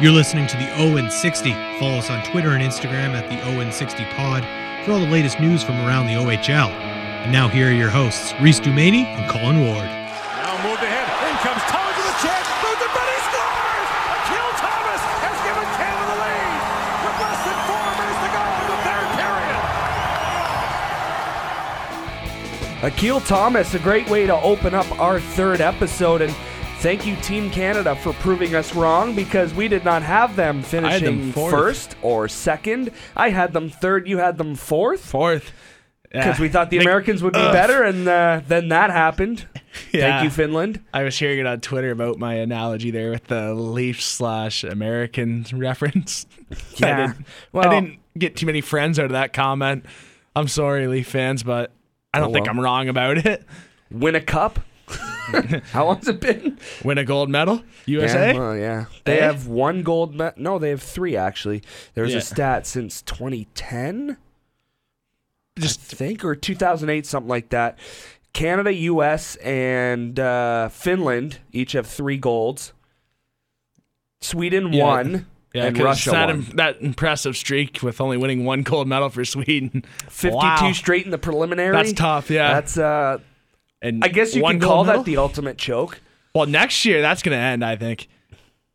You're listening to the Owen 60. Follow us on Twitter and Instagram at the Owen 60 Pod for all the latest news from around the OHL. And now here are your hosts, Reese Dumaney and Colin Ward. Now moved ahead. In comes Thomas with a chance. Moves it, but he scores! Akil Thomas has given Canada the lead. With less than four minutes to go in the third period. Akil Thomas, a great way to open up our third episode. And thank you, Team Canada, for proving us wrong because we did not have them finishing fourth. first or second. I had them third. You had them fourth Fourth. because we thought the Like, Americans would be ugh. better, and uh, then that happened. Yeah. Thank you, Finland. I was hearing it on Twitter about my analogy there with the Leafs slash American reference. Yeah. I didn't, Well- I didn't get too many friends out of that comment. I'm sorry, Leaf fans, but I don't Oh, think well. I'm wrong about it. Win a cup. How long's it been? Win a gold medal, USA. Yeah, well, yeah. They Eh? have one gold medal. No, they have three actually. There's Yeah. a stat since 2010. Just I think, or 2008, something like that. Canada, U.S., and uh, Finland each have three golds. Sweden Yeah. one, yeah, and Russia that, won. that impressive streak with only winning one gold medal for Sweden. 52 Wow. straight in the preliminary. That's tough, yeah. That's uh, and I guess you can call that the ultimate choke. Well, next year that's going to end. I think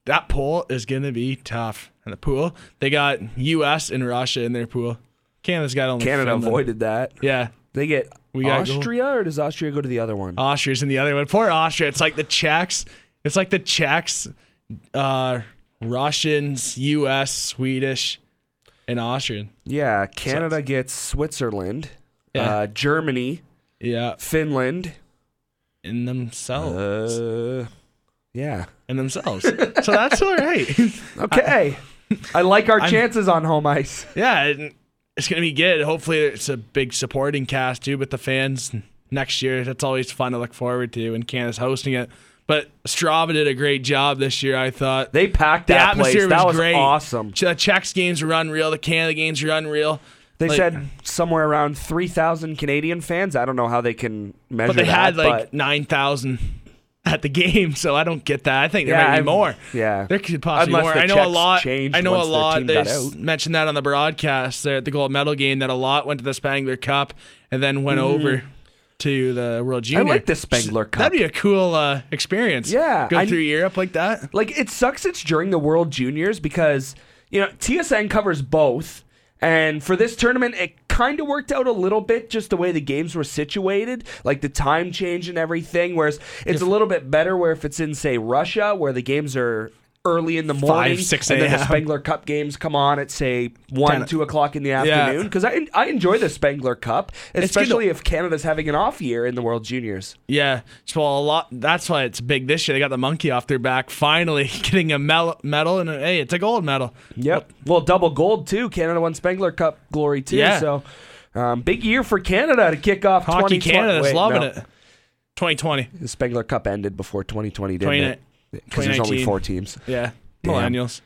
that pool is going to be tough. And the pool, they got U.S. and Russia in their pool. Canada's got only Canada Finland. avoided that. Yeah, They get We. Austria, or does Austria go to the other one? Austria's in the other one. Poor Austria. It's like the Czechs. It's like the Czechs, uh, Russians, U.S., Swedish, and Austrian. yeah, Canada gets Switzerland, Yeah. uh, Germany, Yeah, Finland. in themselves. Uh, yeah. in themselves. so that's all right. Okay. I like our I'm- chances on home ice. yeah, it's gonna be good. Hopefully, it's a big supporting cast too with the fans next year. That's always fun to look forward to, and Canada's hosting it. But Ostrava did a great job this year. I thought They packed the that place. atmosphere That was was great. awesome. The Czechs games were unreal. The Canada games were unreal. They Like- said somewhere around 3,000 Canadian fans. I don't know how they can measure but they that. had like nine thousand at the game, so I don't get that. I think there Yeah, might be more. yeah. there could possibly Unless more. the I know a lot. I know a lot. They mentioned that on the broadcast there at the gold medal game that a lot went to the Spengler Cup and then went over to the World Junior. I like the Spengler Cup. That'd be a cool uh, experience. Yeah, go I- through Europe like that. Like it sucks it's during the World Juniors because you know TSN covers both. And for this tournament, it kind of worked out a little bit just the way the games were situated, like the time change and everything. Whereas it's a little bit better where if it's in, say, Russia, where the games are early in the morning, Five, 6 and then the. Spengler Cup games come on at say one, 10 two o'clock in the afternoon. Because I I enjoy the Spengler Cup, especially if Canada's having an off year in the World Juniors. Yeah, so a lot. That's why it's big this year. They got the monkey off their back, finally getting a mel- medal, and a, hey, it's a gold medal. Yep. Well, double gold too. Canada won Spengler Cup glory too. Yeah. So, um, big year for Canada to kick off. Hockey 2020 Canada's Wait, loving no. it. 2020. The Spengler Cup ended before 2020, didn't 20, it? Because there's only four teams. Yeah, Damn. millennials.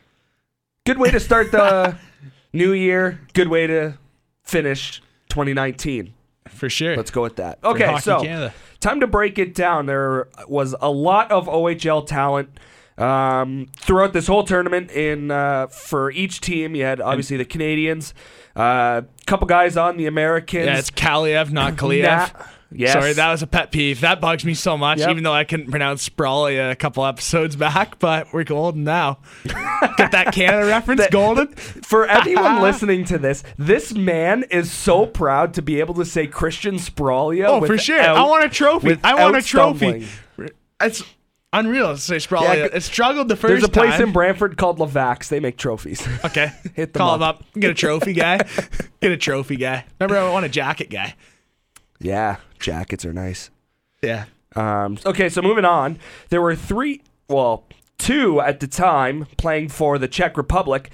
Good way to start the new year. Good way to finish 2019. For sure. Let's go with that. Okay, so Canada. time to break it down. There was a lot of OHL talent um, throughout this whole tournament. In uh, for each team, you had obviously the Canadians, a uh, couple guys on the Americans. Yeah, it's Kaliev, not Kaliev. Nah. Yes. Sorry, that was a pet peeve. That bugs me so much, Yep. even though I couldn't pronounce Spralia a couple episodes back, but we're golden now. Get that Canada reference? That- golden? For everyone listening to this, this man is so proud to be able to say Christian Spralia. Oh, for sure. I want a trophy. I want a trophy. It's unreal to say Spralia. Yeah, it struggled the first There's a place time. in Brantford called Lavax. They make trophies. Okay. Hit them Call up. him up. Get a trophy guy. Get a trophy guy. Remember, I want a jacket guy. Yeah, jackets are nice. Yeah. Um, okay, so moving on. There were three, well, two at the time playing for the Czech Republic.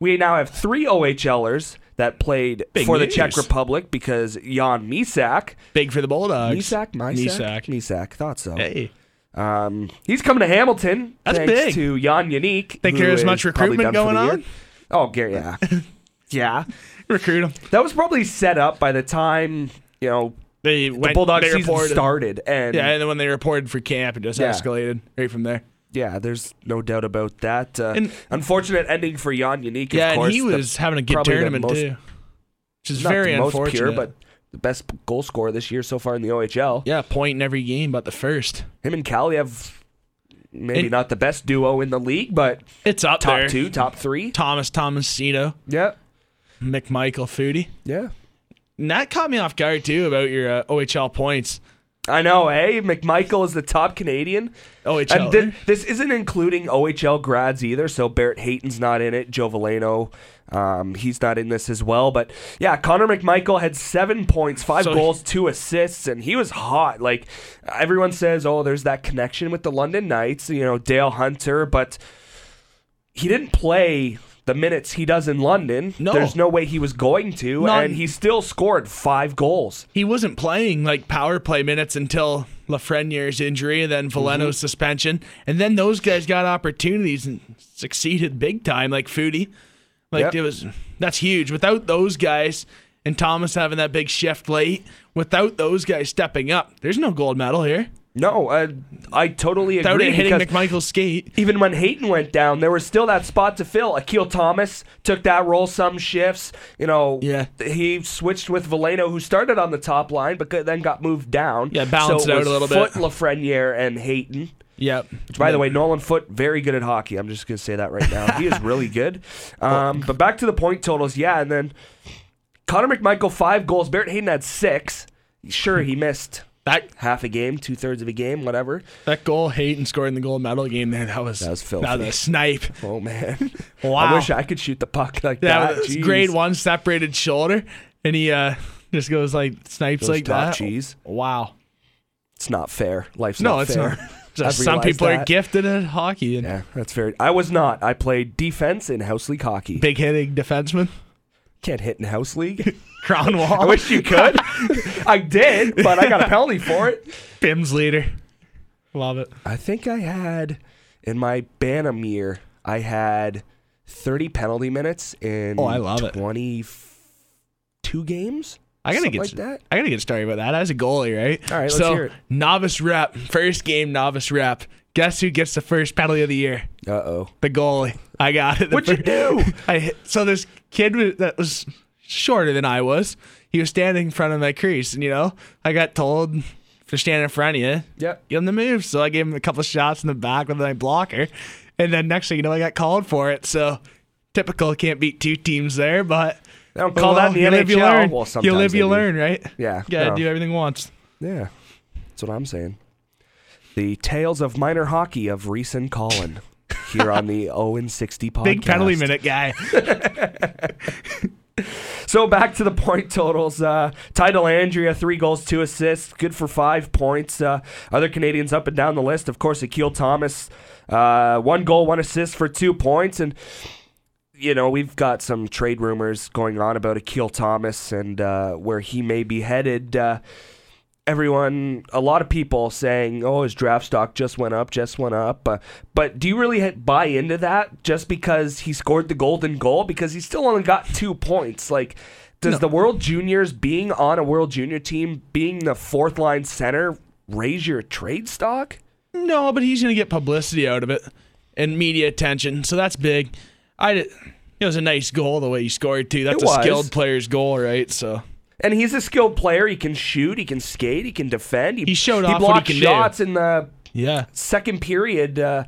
We now have three OHLers that played Big for the. Czech Republic because Jan Mysak, Big for the Bulldogs. Mysak, Mysak, Mysak. Mysak, thought so. Hey. Um, he's coming to Hamilton. That's thanks big. to Jan Jenik. Think there's much recruitment going on? year. Oh, Gary, yeah, yeah. Recruit him. That was probably set up by the time you know They the went, Bulldog they season reported. started, and Yeah, and then when they reported for camp, it just Yeah. escalated right from there. Yeah, there's no doubt about that. Uh, And- unfortunate ending for Jan Jenik. yeah, course, and he the- was having a good tournament most- too, which is very the unfortunate. pure, but the best goal scorer this year so far in the OHL. yeah, point in every game, but the first. Him and Cali have maybe And- not the best duo in the league, but It's up top there. two, top three. Thomas Tomasino, Yeah, McMichael Foudy. yeah. And that caught me off guard too about your uh, OHL points. I know, eh? McMichael is the top Canadian. OHL. And thi- this isn't including OHL grads either. So Barrett Hayton's not in it. Joe Veleno, um, he's not in this as well. But yeah, Connor McMichael had seven points, five So- goals, two assists, and he was hot. Like everyone says, oh, there's that connection with the London Knights. You know, Dale Hunter, but he didn't play. The minutes he does in London, No. there's no way he was going to, Not- and he still scored five goals. he wasn't playing like power play minutes until Lafreniere's injury and then Veleno's mm-hmm. suspension. And then those guys got opportunities and succeeded big time, like Foudy. Like Yep. it was that's huge. Without those guys and Thomas having that big shift late, without those guys stepping up, there's no gold medal here. No, uh, I totally Without agree. it hitting because- McMichael's skate. even when Hayton went down, there was still that spot to fill. Akil Thomas took that role some shifts. You know, Yeah. he switched with Veleno, who started on the top line, but then got moved down. Yeah, balanced so it out a little bit. Foot. Lafreniere, and Hayton. Yep. Which, by the way, Nolan Foot very good at hockey. I'm just gonna say that right now. he is really good. Um, but back to the point totals, yeah, and then Connor McMichael five goals. Barrett Hayton had six. Sure, he missed that half a game, two thirds of a game, whatever. that goal Hayton scored in the gold medal game, man, that was That was That was filthy. a snipe. Oh man, Wow. I wish I could shoot the puck like that. Jeez. grade one separated shoulder, and he uh just goes like snipes like that. cheese. Wow. It's not fair. Life's No, not it's fair. not. Just some people are gifted at hockey and Yeah, that's fair. I was not. I played defense in house league hockey. big hitting defenseman. Can't hit in house league. Crown wall. I wish you could. I did, but I got a penalty for it. Bim's leader. Love it. I think I had in my Bantam year. I had thirty penalty minutes in. Oh, I love it. Twenty-two games. I gotta get like that. I gotta get a story about that as a goalie, right? All right, let's so, hear it. Novice rep, first game novice rep. Guess who gets the first penalty of the year? Uh oh. The goalie. I got it. The What'd you do? I hit, so this kid that was shorter than I was. He was standing in front of my crease, and you know, I got told if you're standing in front of you, Yep. give him the move. So I gave him a couple shots in the back with my blocker, and then next thing you know, I got called for it. So typical, can't beat two teams there, but They don't call that in the you live, you NHL. learn. Well, you live, you learn, right? Yeah. gotta no. do everything once. Yeah, that's what I'm saying. The tales of minor hockey of Reese and Colin here on the Owen 60 podcast. Big penalty minute guy. So back to the point totals. Uh, Ty Dellandrea, three goals, two assists, good for five points. Uh, other Canadians up and down the list, of course, Akil Thomas, uh, one goal, one assist for two points, and you know we've got some trade rumors going on about Akil Thomas and uh, where he may be headed. Everyone, a lot of people saying, "Oh, his draft stock just went up, just went up." Uh, but do you really buy into that just because he scored the golden goal? Because he still only got two points. Like, does the World Juniors being on a World Junior team, being the fourth line center, raise your trade stock? No, but he's gonna get publicity out of it and media attention, so that's big. I it was a nice goal the way he scored too. That's a skilled player's goal, right? So And he's a skilled player. He can shoot. He can skate. He can defend. He showed he off what he blocked can do. shots in the yeah, second period. Uh,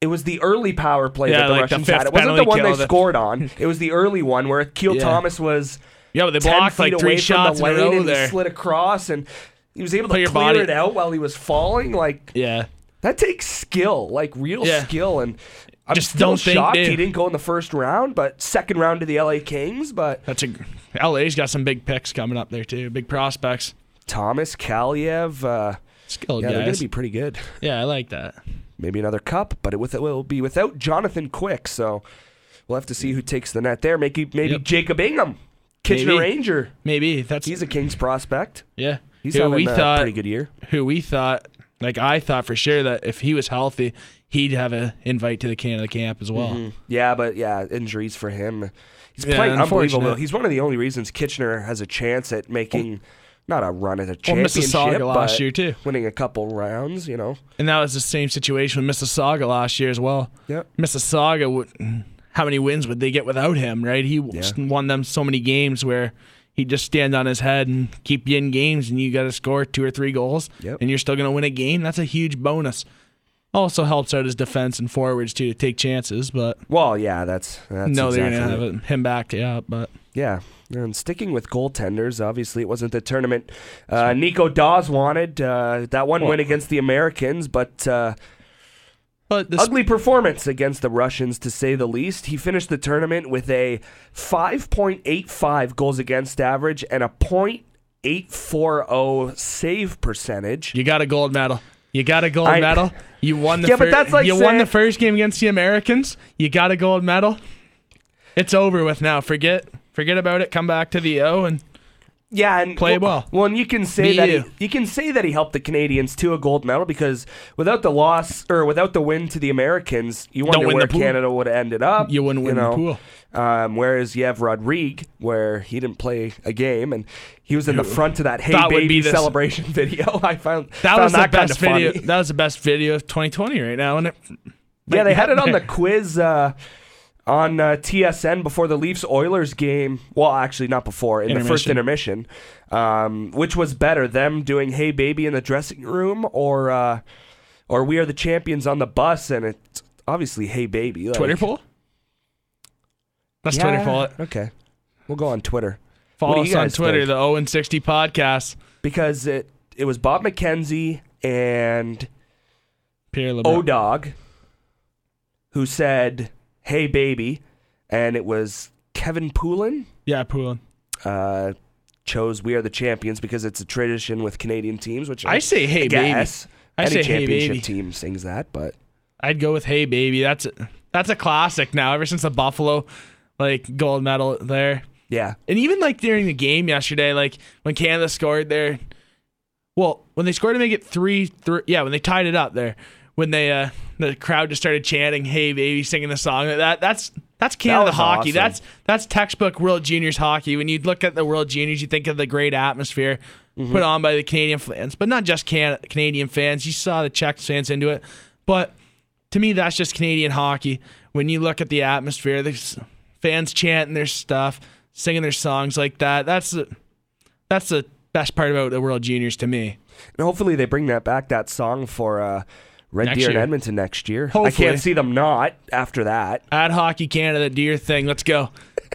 it was the early power play Yeah, that the like Russians fifth had. It wasn't the one they scored on. It was the early one where Keel Yeah. Thomas was yeah, but they 10 blocked like three away shots from the lane and he slid across and he was able Put to clear body- it out while he was falling. Like Yeah, that takes skill, like real Yeah. skill. And I'm Just still don't think shocked they- he didn't go in the first round, but second round to the LA Kings. But that's a. LA's got some big picks coming up there too. Big prospects, Thomas Kaliev, uh, skilled yeah, they're going to be pretty good. yeah, I like that. maybe another cup, but it, with, it will be without Jonathan Quick. So we'll have to see who takes the net there. Maybe maybe Yep. Jacob Ingham, Kitchener Maybe. Ranger. Maybe that's He's a Kings prospect. yeah. He's who having we a thought pretty good year. who we thought like I thought for sure that if he was healthy, he'd have an invite to the Canada camp as well. Mm-hmm. Yeah, but yeah, injuries for him. He's Yeah, unfortunate. unbelievable. He's one of the only reasons Kitchener has a chance at making not a run at a Well, championship, Mississauga last but year too, winning a couple rounds. You know. and that was the same situation with Mississauga last year as well. Yep. Mississauga, would, how many wins would they get without him? Right, he won them so many games where he just stand on his head and keep you in games, and you got to score two or three goals, Yep. and you're still going to win a game. That's a huge bonus. Also helps out his defense and forwards too to take chances, but Well, yeah, that's that's no, they're exactly to have him back. Yeah, but Yeah. And sticking with goaltenders, obviously it wasn't the tournament uh, Nico Daws wanted. Uh, that one win against the Americans, but uh, but this, ugly performance against the Russians, to say the least. He finished the tournament with a 5.85 goals against average and a .840 save percentage. you got a gold medal. You got a gold I- medal. You won the Yeah, but that's like you won the first game against the Americans. You got a gold medal. It's over with now. Forget forget about it. Come back to the O and Yeah, and Play well. Well, and you can say that you. he, you can say that he helped the Canadians to a gold medal because without the loss or without the win to the Americans, you wonder where. Canada would have ended up. You wouldn't win the know. pool. Um, whereas you have Rodrigue, where he didn't play a game and he was in the front of that "Hey That would Baby" be the- celebration video. I found that found was the that kind best video. funny. That was the best video of 2020 right now, and it. Yeah, they had it on the quiz uh, on uh, TSN before the Leafs Oilers game. Well, actually, not before in the first intermission. Um, which was better, them doing "Hey Baby" in the dressing room, or uh, or "We Are the Champions" on the bus? And it's obviously "Hey Baby." Like, Twitter poll. Let's Yeah, Twitter poll it. Okay, we'll go on Twitter Follow us on Twitter, think? the O and 60 podcast. because it it was Bob McKenzie and Pierre LeBrun. O Dog who said "Hey Baby," and it was Kevin Poulin. yeah, Poulin. uh, chose "We Are the Champions" because it's a tradition with Canadian teams. Which I say, "Hey, baby." guess. I Any say, "Hey, championship baby." team sings that, but I'd go with Hey Baby. That's a, that's a classic now. Ever since the Buffalo like gold medal there, yeah, and even like during the game yesterday, like when Canada scored there. Well, when they scored to make it three, three, yeah, when they tied it up there, when they uh the crowd just started chanting "Hey Baby," singing the song. That that's that's Canada was hockey. awesome. That's that's textbook World Juniors hockey. When you look at the World Juniors, you think of the great atmosphere Mm-hmm. put on by the Canadian fans, but not just Can- Canadian fans. You saw the Czech fans into it, but to me, that's just Canadian hockey. When you look at the atmosphere, there's fans chanting their stuff, singing their songs like that. That's the that's the best part about the World Juniors to me. and hopefully they bring that back that song for uh, Red Next Deer in year. Edmonton next year. I can't see them not after that. At Hockey Canada, your thing. Let's go.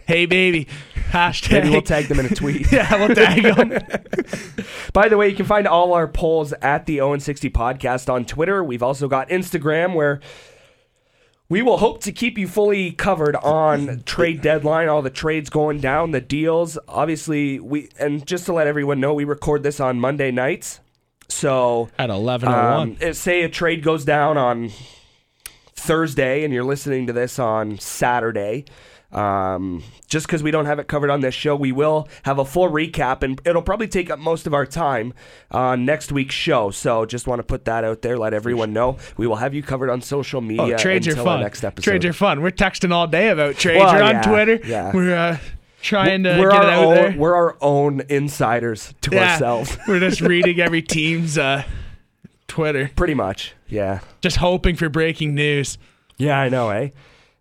Hey baby, hashtag. Maybe we'll tag them in a tweet. yeah, we'll tag them. By the way, you can find all our polls at the Owen 60 podcast on Twitter. We've also got Instagram where we will hope to keep you fully covered on trade deadline, all the trades going down, the deals. Obviously, we and just to let everyone know, we record this on Monday nights. So, At eleven oh um, say a trade goes down on Thursday and you're listening to this on Saturday, um, just because we don't have it covered on this show, we will have a full recap, and it'll probably take up most of our time on next week's show. So just want to put that out there, let everyone know. We will have you covered on social media Oh, trades are fun. next episode. Trades are fun. We're texting all day about trades. Well, we're on yeah, Twitter. yeah. We're uh, trying to we're get our it out own, there. We're our own insiders to Yeah. ourselves. We're just reading every team's uh, Twitter, Pretty much, yeah. just hoping for breaking news. Yeah, I know, eh?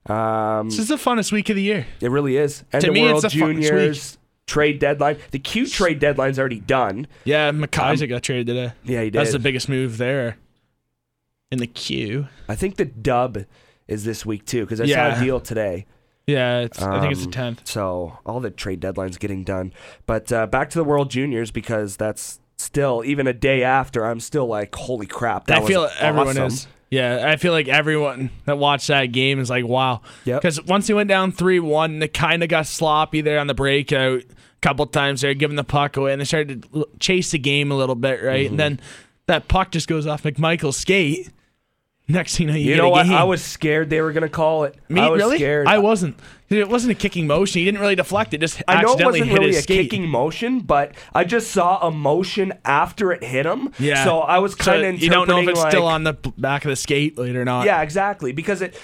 Um, This is the funnest week of the year. It really is. End To of me, World it's the funnest Juniors trade deadline. The Q trade deadline's already done. Yeah, McKaiser got traded today. Yeah, he did. That's the biggest move there in the queue. I think the dub is this week too because I saw a deal today. Yeah, it's, I think it's the Um, tenth. So all the trade deadlines getting done. But uh, back to the World Juniors because that's still even a day after. I'm still like, holy crap! That I feel was everyone awesome. is. Yeah, I feel like everyone that watched that game is like, wow. Yep. Because once they went down three one, they kind of got sloppy there on the breakout. A couple times they're giving the puck away, and they started to l- chase the game a little bit, right? Mm-hmm. And then that puck just goes off McMichael's skate. Next thing you know, you, know a what? game. I was scared they were gonna call it. Me, I was really? scared. I wasn't. It wasn't a kicking motion. He didn't really deflect it. Just I know it wasn't hit really a skate. kicking motion, but I just saw a motion after it hit him. Yeah. So I was kind of you don't know if it's still on the back of the skate later or not. Yeah, exactly. Because it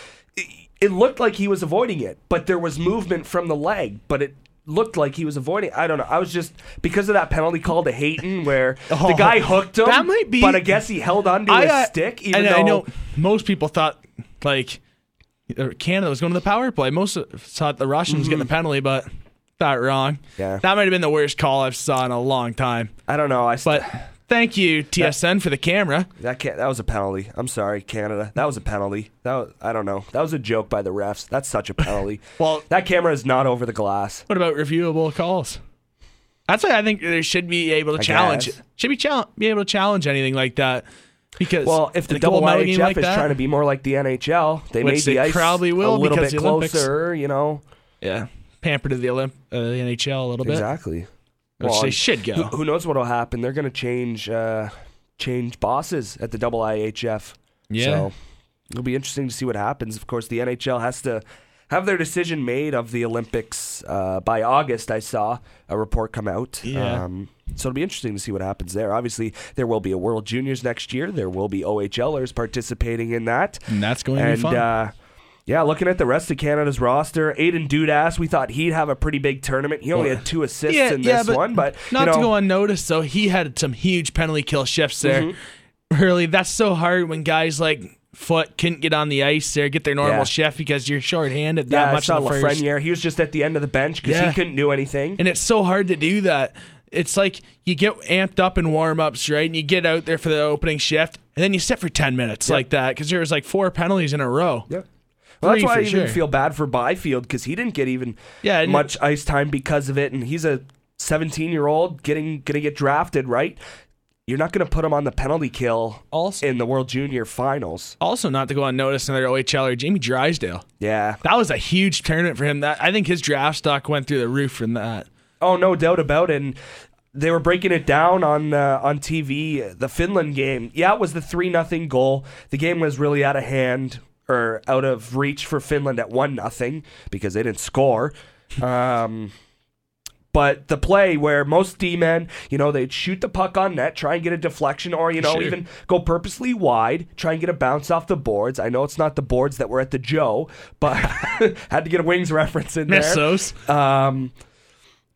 it looked like he was avoiding it, but there was movement from the leg, but it looked like he was avoiding. I don't know. I was just because of that penalty call to Hayton, where the Oh, guy hooked him. that might be- but I guess he held onto I, his uh, stick. Even and though I know most people thought like uh, Canada was going to the power play. Most thought the Russians getting the penalty, but thought wrong. Mm-hmm. Yeah. that might have been the worst call I've saw in a long time. I don't know. I st- But thank you TSN for the camera. that can't, that was a penalty. I'm sorry, Canada. That was a penalty. That was, I don't know. That was a joke by the refs. That's such a penalty. Well- that camera is not over the glass. What about reviewable calls? That's why I think they should be able to I challenge. guess. Should be chal- be able to challenge anything like that because Well, if the in double IHF like is that- trying to be more like the NHL, they made the they ice probably will a little bit the Olympics- closer. You know yeah pamper to the Olymp- uh, the NHL a little bit, exactly. Which Well, they should go. Who, who knows what'll happen? They're going to change uh, change bosses at the double IHF. Yeah. So it'll be interesting to see what happens. Of course, the NHL has to have their decision made of the Olympics uh, by August. I saw a report come out. Yeah. Um, so it'll be interesting to see what happens there. Obviously, there will be a World Juniors next year. There will be OHLers participating in that. and that's going to be fun. uh, yeah, looking at the rest of Canada's roster, Aidan Dudas, we thought he'd have a pretty big tournament. He only Well, had two assists yeah, in yeah, this but one, but not you know, to go unnoticed So he had some huge penalty kill shifts there. Mm-hmm. Really, that's so hard when guys like Foot couldn't get on the ice there, get their normal Yeah. shift because you're shorthanded yeah, that I much saw the first. Lafreniere. He was just at the end of the bench because Yeah. he couldn't do anything. And it's so hard to do that. It's like you get amped up in warm ups, right? And you get out there for the opening shift, and then you sit for 10 minutes like that because there was like four penalties in a row. Yeah. Well, that's why I even sure. feel bad for Byfield because he didn't get even Yeah, much ice time because of it, and he's a 17 year old getting gonna get drafted, right? You're not gonna put him on the penalty kill Also, in the World Junior Finals. also not to go unnoticed, another OHLer, Jamie Drysdale. Yeah. That was a huge tournament for him. That I think his draft stock went through the roof from that. Oh, no doubt about it. And they were breaking it down on uh, on TV. The Finland game, yeah, it was the three nothing goal. The game was really out of hand or out of reach for Finland at one nothing because they didn't score. Um, but the play where most D men, you know, they'd shoot the puck on net, try and get a deflection, or you know, Sure. even go purposely wide, try and get a bounce off the boards. I know it's not the boards that were at the Joe, but had to get a wings reference in there. those. Um,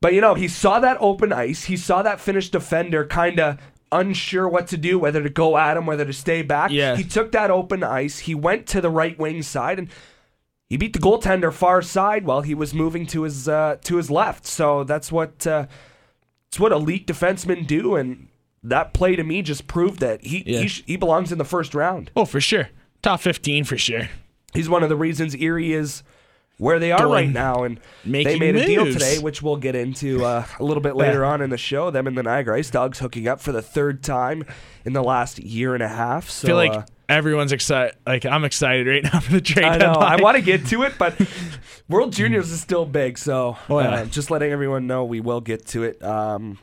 but you know, he saw that open ice. He saw that finished defender kind of unsure what to do, whether to go at him, whether to stay back. Yeah. He took that open ice. He went to the right wing side and he beat the goaltender far side while he was moving to his uh, to his left. So that's what uh, it's what elite defensemen do, and that play to me just proved that he Yeah. he, sh- he belongs in the first round. Oh, for sure. Top 15 for sure. He's one of the reasons Erie is where they are right now, and they made a deal today, which we'll get into uh, a little bit later on in the show. Them and the Niagara Ice Dogs hooking up for the third time in the last year and a half. So I feel like uh, everyone's excited. Like I'm excited right now for the trade I know I want to get to it, but World Juniors is still big, so Oh, yeah. uh, just letting everyone know we will get to it. Um,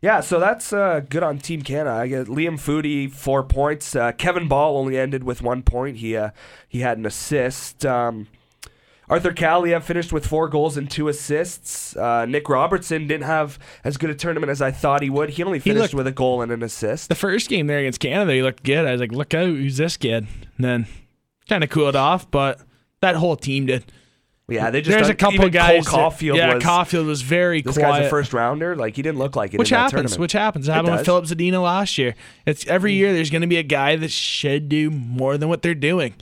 yeah, so that's uh, good on Team Canada. I get Liam Foudy four points. Uh, Kevin Bahl only ended with one point. He uh, he had an assist. Um, Arthur Kaliev finished with four goals and two assists. Uh, Nick Robertson didn't have as good a tournament as I thought he would. He only finished looked- with a goal and an assist. the first game there against Canada, he looked good. I was like, look out, who's this kid? And then kind of cooled off, but that whole team did. Yeah, they just There's a couple even guys. Cole that- Caufield yeah, was Caufield was very this quiet. guy's a first rounder. Like he didn't look like it. which happens. tournament. Which happens. It happened with. Filip Zadina last year. It's every year. There's going to be a guy that should do more than what they're doing,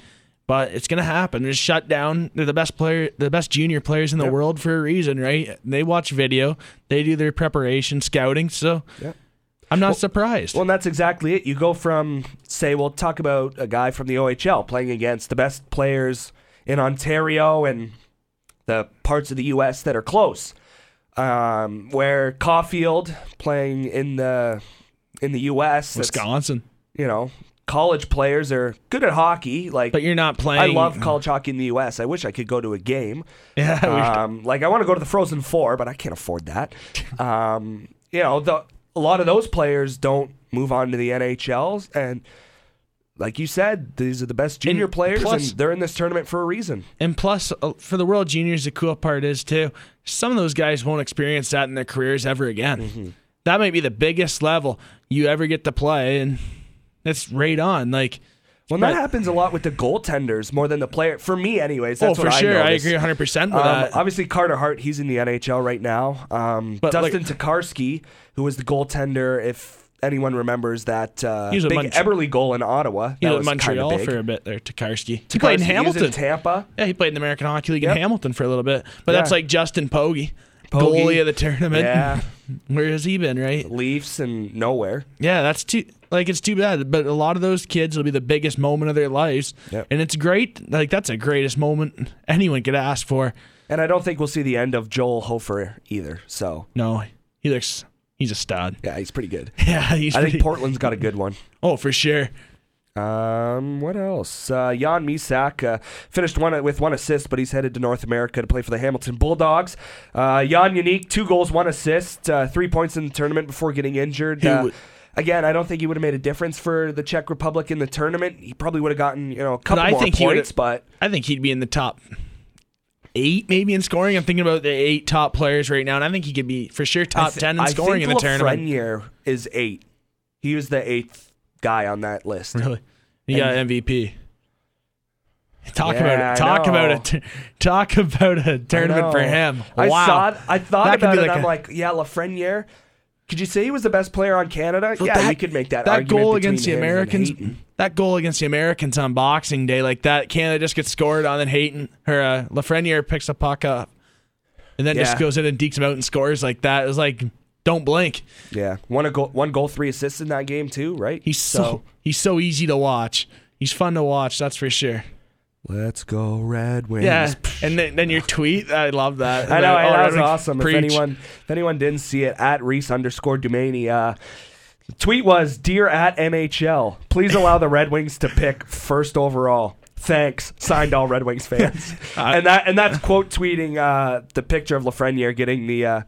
but it's going to happen. They're shut down. They're the best player, the best junior players in the Yep. world for a reason, right? They watch video. They do their preparation, scouting. So Yep. I'm not surprised. Well, and that's exactly it. You go from, say, we'll talk about a guy from the OHL playing against the best players in Ontario and the parts of the U.S. that are close. Um, where Caufield playing in the in the U.S. Wisconsin, you know, college players are good at hockey. Like but you're not playing. I love college hockey in the U.S. I wish I could go to a game. Yeah, Um, like I want to go to the Frozen Four, but I can't afford that. Um, you know, the, a lot of those players don't move on to the NHLs, and like you said, these are the best junior And players, plus- and they're in this tournament for a reason. And plus, uh, for the World Juniors, the cool part is too, some of those guys won't experience that in their careers ever again. Mm-hmm. That might be the biggest level you ever get to play, and that's right on. Like, Well, that happens a lot with the goaltenders more than the player. For me, anyways. That's oh, for sure. I, noticed. agree 100 percent with Um, that. obviously, Carter Hart, he's in the NHL right now. Um, But, like- Dustin Tokarski, who was the goaltender, if anyone remembers that uh, He was a big Mont- Eberly goal in Ottawa. he was in Montreal big. for a bit there. Tokarski. He played in Tokarski, he was Hamilton. in Tampa. yeah, he played in the American Hockey League Yep. in Hamilton for a little bit. But that's like Justin Pogge, Pogge. goalie of the tournament. Yeah, Where has he been? Right. Leafs and nowhere. Yeah, that's too like it's too bad. But a lot of those kids will be the biggest moment of their lives, Yep. and it's great. Like that's the greatest moment anyone could ask for. And I don't think we'll see the end of Joel Hofer either. So No, he looks he's a stud. yeah, he's pretty good. Yeah, he's I pretty, think Portland's got a good one. oh for sure. Um, what else? Uh, Jan Mysak uh, finished one with one assist, but he's headed to North America to play for the Hamilton Bulldogs. Uh, Jan Jenik, two goals, one assist, uh, three points in the tournament before getting injured. He Uh, again, I don't think he would have made a difference for the Czech Republic in the tournament. He probably would have gotten you know a couple I more points, but I think he'd be in the top eight, maybe in scoring. I'm thinking about the eight top players right now, and I think he could be for sure top I thi- ten in I scoring in the tournament. Lafreniere is eight. He was the eighth guy on that list. Really, he got MVP. Talk Yeah, about it. Talk about it. Talk about a tournament for him. I wow. saw it. I thought That about it. like and I'm like, yeah, Lafreniere. Could you say he was the best player on Canada? Yeah, that- we could make that. that goal against the Americans. That goal against the Americans on Boxing Day, like that, Canada just gets scored on, and Hayton or uh, Lafreniere picks the puck up, and then just goes in and dekes him out and scores like that. It was like, don't blink. Yeah, one a goal, one goal, three assists in that game too, right? He's so, he's so easy to watch. He's fun to watch. That's for sure. Let's go Red Wings. Yeah, and then, then your tweet, I love that. I know Like, that oh, Red was awesome. Preach. If anyone, if anyone didn't see it, at Reese underscore Dumaney, uh, the tweet was, "Dear at NHL, please allow the Red Wings to pick first overall." Thanks, signed all Red Wings fans, I- and that and that's quote tweeting uh, the picture of Lafreniere getting the uh,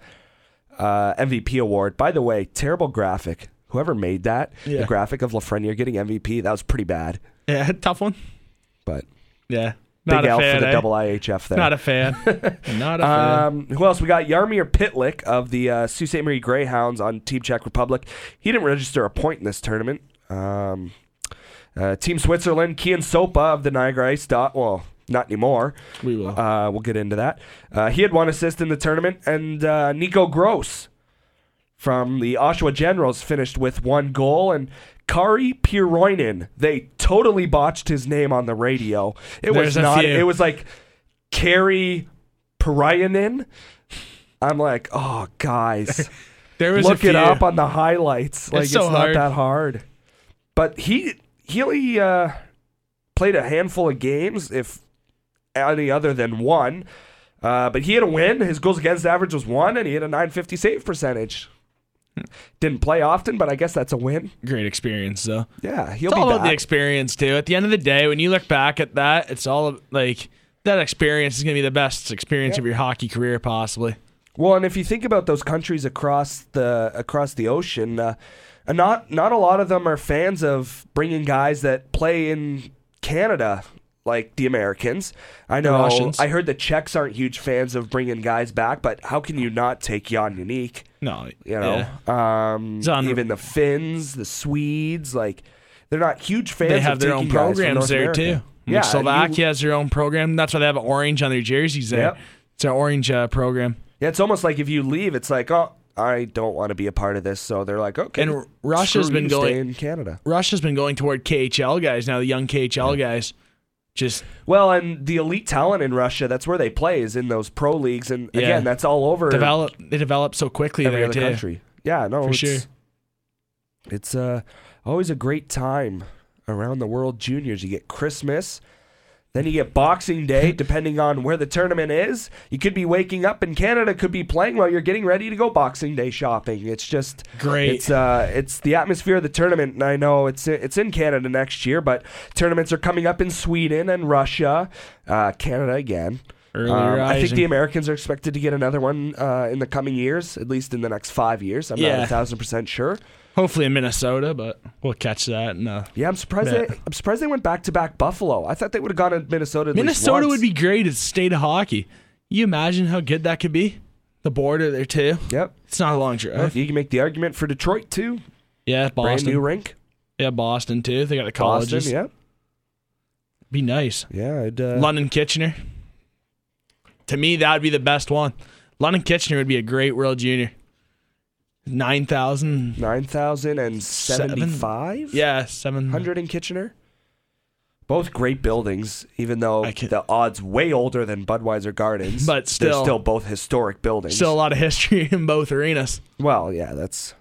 uh, MVP award. By the way, terrible graphic. Whoever made that, Yeah. the graphic of Lafreniere getting MVP, that was pretty bad. yeah, tough one. But Yeah, big not a L fan. for the eh? double IHF there. Not a fan. not a fan. Um, who else? We got Jaromir Pitlick of the uh, Sault Ste. Marie Greyhounds on Team Czech Republic. He didn't register a point in this tournament. Um, uh, Team Switzerland, Kyen Sopa of the Niagara Ice Dot. Well, not anymore. we will. Uh, we'll get into that. Uh, he had one assist in the tournament, and uh, Nico Gross from the Oshawa Generals finished with one goal. And Kari Piiroinen, they totally botched his name on the radio. It was There's a not. few. It was like Kari Piiroinen. I'm like, oh, guys, there was look it up on the highlights. Like it's, so not hard. that hard. But he he only uh, played a handful of games, if any other than one. Uh, but he had a win. His goals against average was one, and he had a 950 save percentage. Didn't play often, but I guess that's a win. Great experience, though. Yeah, he'll It's be all about the experience too. At the end of the day, when you look back at that, it's all like that experience is going to be the best experience of your hockey career, possibly. Well, and if you think about those countries across the across the ocean, uh, uh, not not a lot of them are fans of bringing guys that play in Canada like the Americans. I know. I heard the Czechs aren't huge fans of bringing guys back, but how can you not take Jan Jenik? No, You know, yeah. um, It's on- even the Finns, the Swedes, like they're not huge fans. they of have their own taking guys from programs North there America. too. Yeah, Slovakia you- has their own program. That's why they have an orange on their jerseys there. Yep. It's an orange uh, program. yeah, it's almost like if you leave, it's like, oh, I don't want to be a part of this. So they're like, okay. And R- Russia's screw been you, going- in Canada. Russia's been going toward KHL guys now, the young KHL guys. Just Well, and the elite talent in Russia, that's where they play, is in those pro leagues. And Yeah. again, that's all over develop. They develop so quickly every there other too. country. Yeah, no, For it's, sure. It's uh, always a great time around the World Juniors. You get Christmas, then you get Boxing Day, depending on where the tournament is. You could be waking up in Canada, could be playing while you're getting ready to go Boxing Day shopping. It's just Great. It's uh, it's the atmosphere of the tournament, and I know it's it's in Canada next year, but tournaments are coming up in Sweden and Russia, uh, Canada again. Um, I think the Americans are expected to get another one uh, in the coming years, at least in the next five years. I'm not Yeah. a thousand percent sure. Hopefully in Minnesota, but we'll catch that. No. Yeah, I'm surprised. They, I'm surprised they went back to back Buffalo. I thought they would have gone to Minnesota. Minnesota would be great as state of hockey. You imagine how good that could be? The border there too. Yep. It's not a long Well, drive. you can make the argument for Detroit too. Yeah, Brand Boston. new rink. Yeah, Boston too. They got the colleges. Boston. Yep. Be nice. Yeah, I'd, uh, London Kitchener. To me, that would be the best one. London Kitchener would be a great World Junior. Nine thousand. nine thousand and seventy-five. Yeah, seven hundred in Kitchener. Both great buildings, even though can- the odds way older than Budweiser Gardens. But they're still- still both historic buildings. Still a lot of history in both arenas. Well, yeah, that's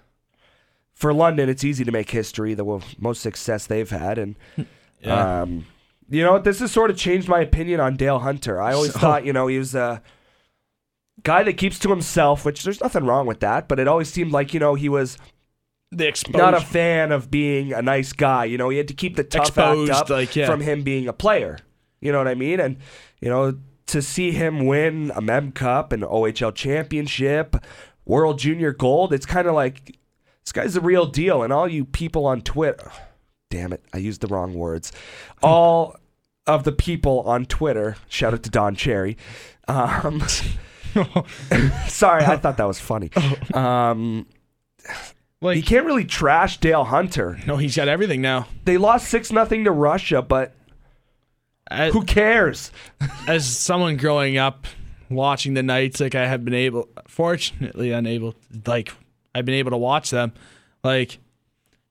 for London. It's easy to make history. The most success they've had, and Yeah. um, you know? This has sort of changed my opinion on Dale Hunter. I always So- thought, you know, he was a guy that keeps to himself, which there's nothing wrong with that. But it always seemed like you know he was the exposure. not a fan of being a nice guy. You know, he had to keep the tough Exposed, act up like, yeah. from him being a player. You know what I mean? And you know, to see him win a Mem Cup, an OHL championship, World Junior Gold, it's kind of like this guy's the real deal. And all you people on Twitter, damn it, I used the wrong words. All of the people on Twitter, shout out to Don Cherry. Um, sorry, I thought that was funny. Um, like, you can't really trash Dale Hunter. no, he's got everything now. They lost six nothing to Russia, but who cares? as someone growing up watching the Knights, like I have been able, fortunately unable, like I've been able to watch them. Like,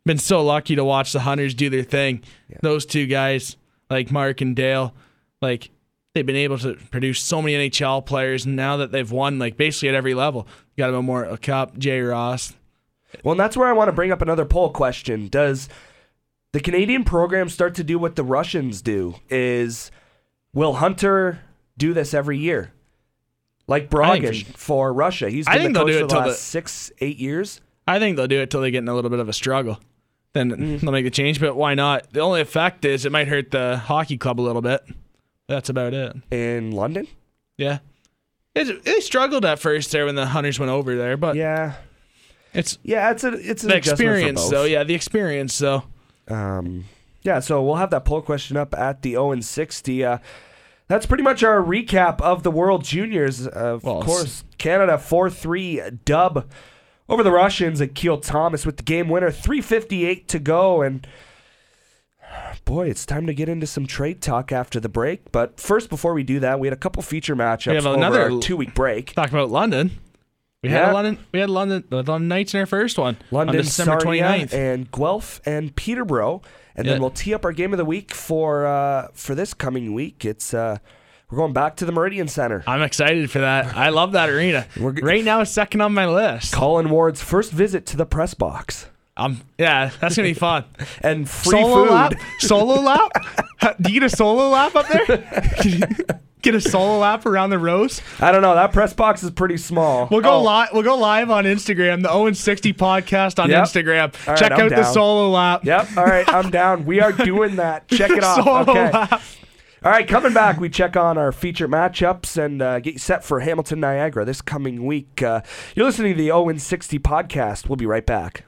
been so lucky to watch the Hunters do their thing. Those two guys, like Mark and Dale, like they've been able to produce so many NHL players. And now that they've won, like basically at every level, got a Memorial Cup, Jay Ross. Well, and that's where I want to bring up another poll question. Does the Canadian program start to do what the Russians do? Is will Hunter do this every year? Like Bragin for for Russia. He's been think the coach do for the last the- six, eight years. I think they'll do it till they get in a little bit of a struggle. Then Mm. they'll make the change, but why not? The only effect is it might hurt the hockey club a little bit. That's about it. In London? Yeah. It, they struggled at first there when the Hunters went over there, but Yeah. it's Yeah, it's a it's an the experience, though. Yeah, the experience, though. Um, yeah, so we'll have that poll question up at the 0 and 60. Uh, that's pretty much our recap of the World Juniors. Uh, of Well, course, Canada 4 3 dub over the Russians at Keel Thomas with the game winner. 3.58 to go. And boy, it's time to get into some trade talk after the break. But first, before we do that, we had a couple feature matchups we have over another- our two week break. Talk about London. We had Yeah. a London. We had London. The London Knights in our first one London, on December Sarnia, 29th. and Guelph and Peterborough, and Yeah. then we'll tee up our game of the week for uh, for this coming week. It's uh, we're going back to the Meridian Center. I'm excited for that. I love that arena. Right now, it's second on my list. Colin Ward's first visit to the press box Um, yeah, that's gonna be fun. and free solo food. lap? Solo lap? Do you get a solo lap up there? Get a solo lap around the rows? I don't know. That press box is pretty small. We'll go Oh, live. We'll go live on Instagram. The Owen sixty podcast on Yep. Instagram. Right, Check I'm out the solo lap. Yep. All right. I'm down. We are doing that. Check it off. Solo okay. lap. All right, coming back, we check on our feature matchups and uh, get you set for Hamilton Niagara this coming week. Uh, you're listening to the Owen 60 podcast. We'll be right back.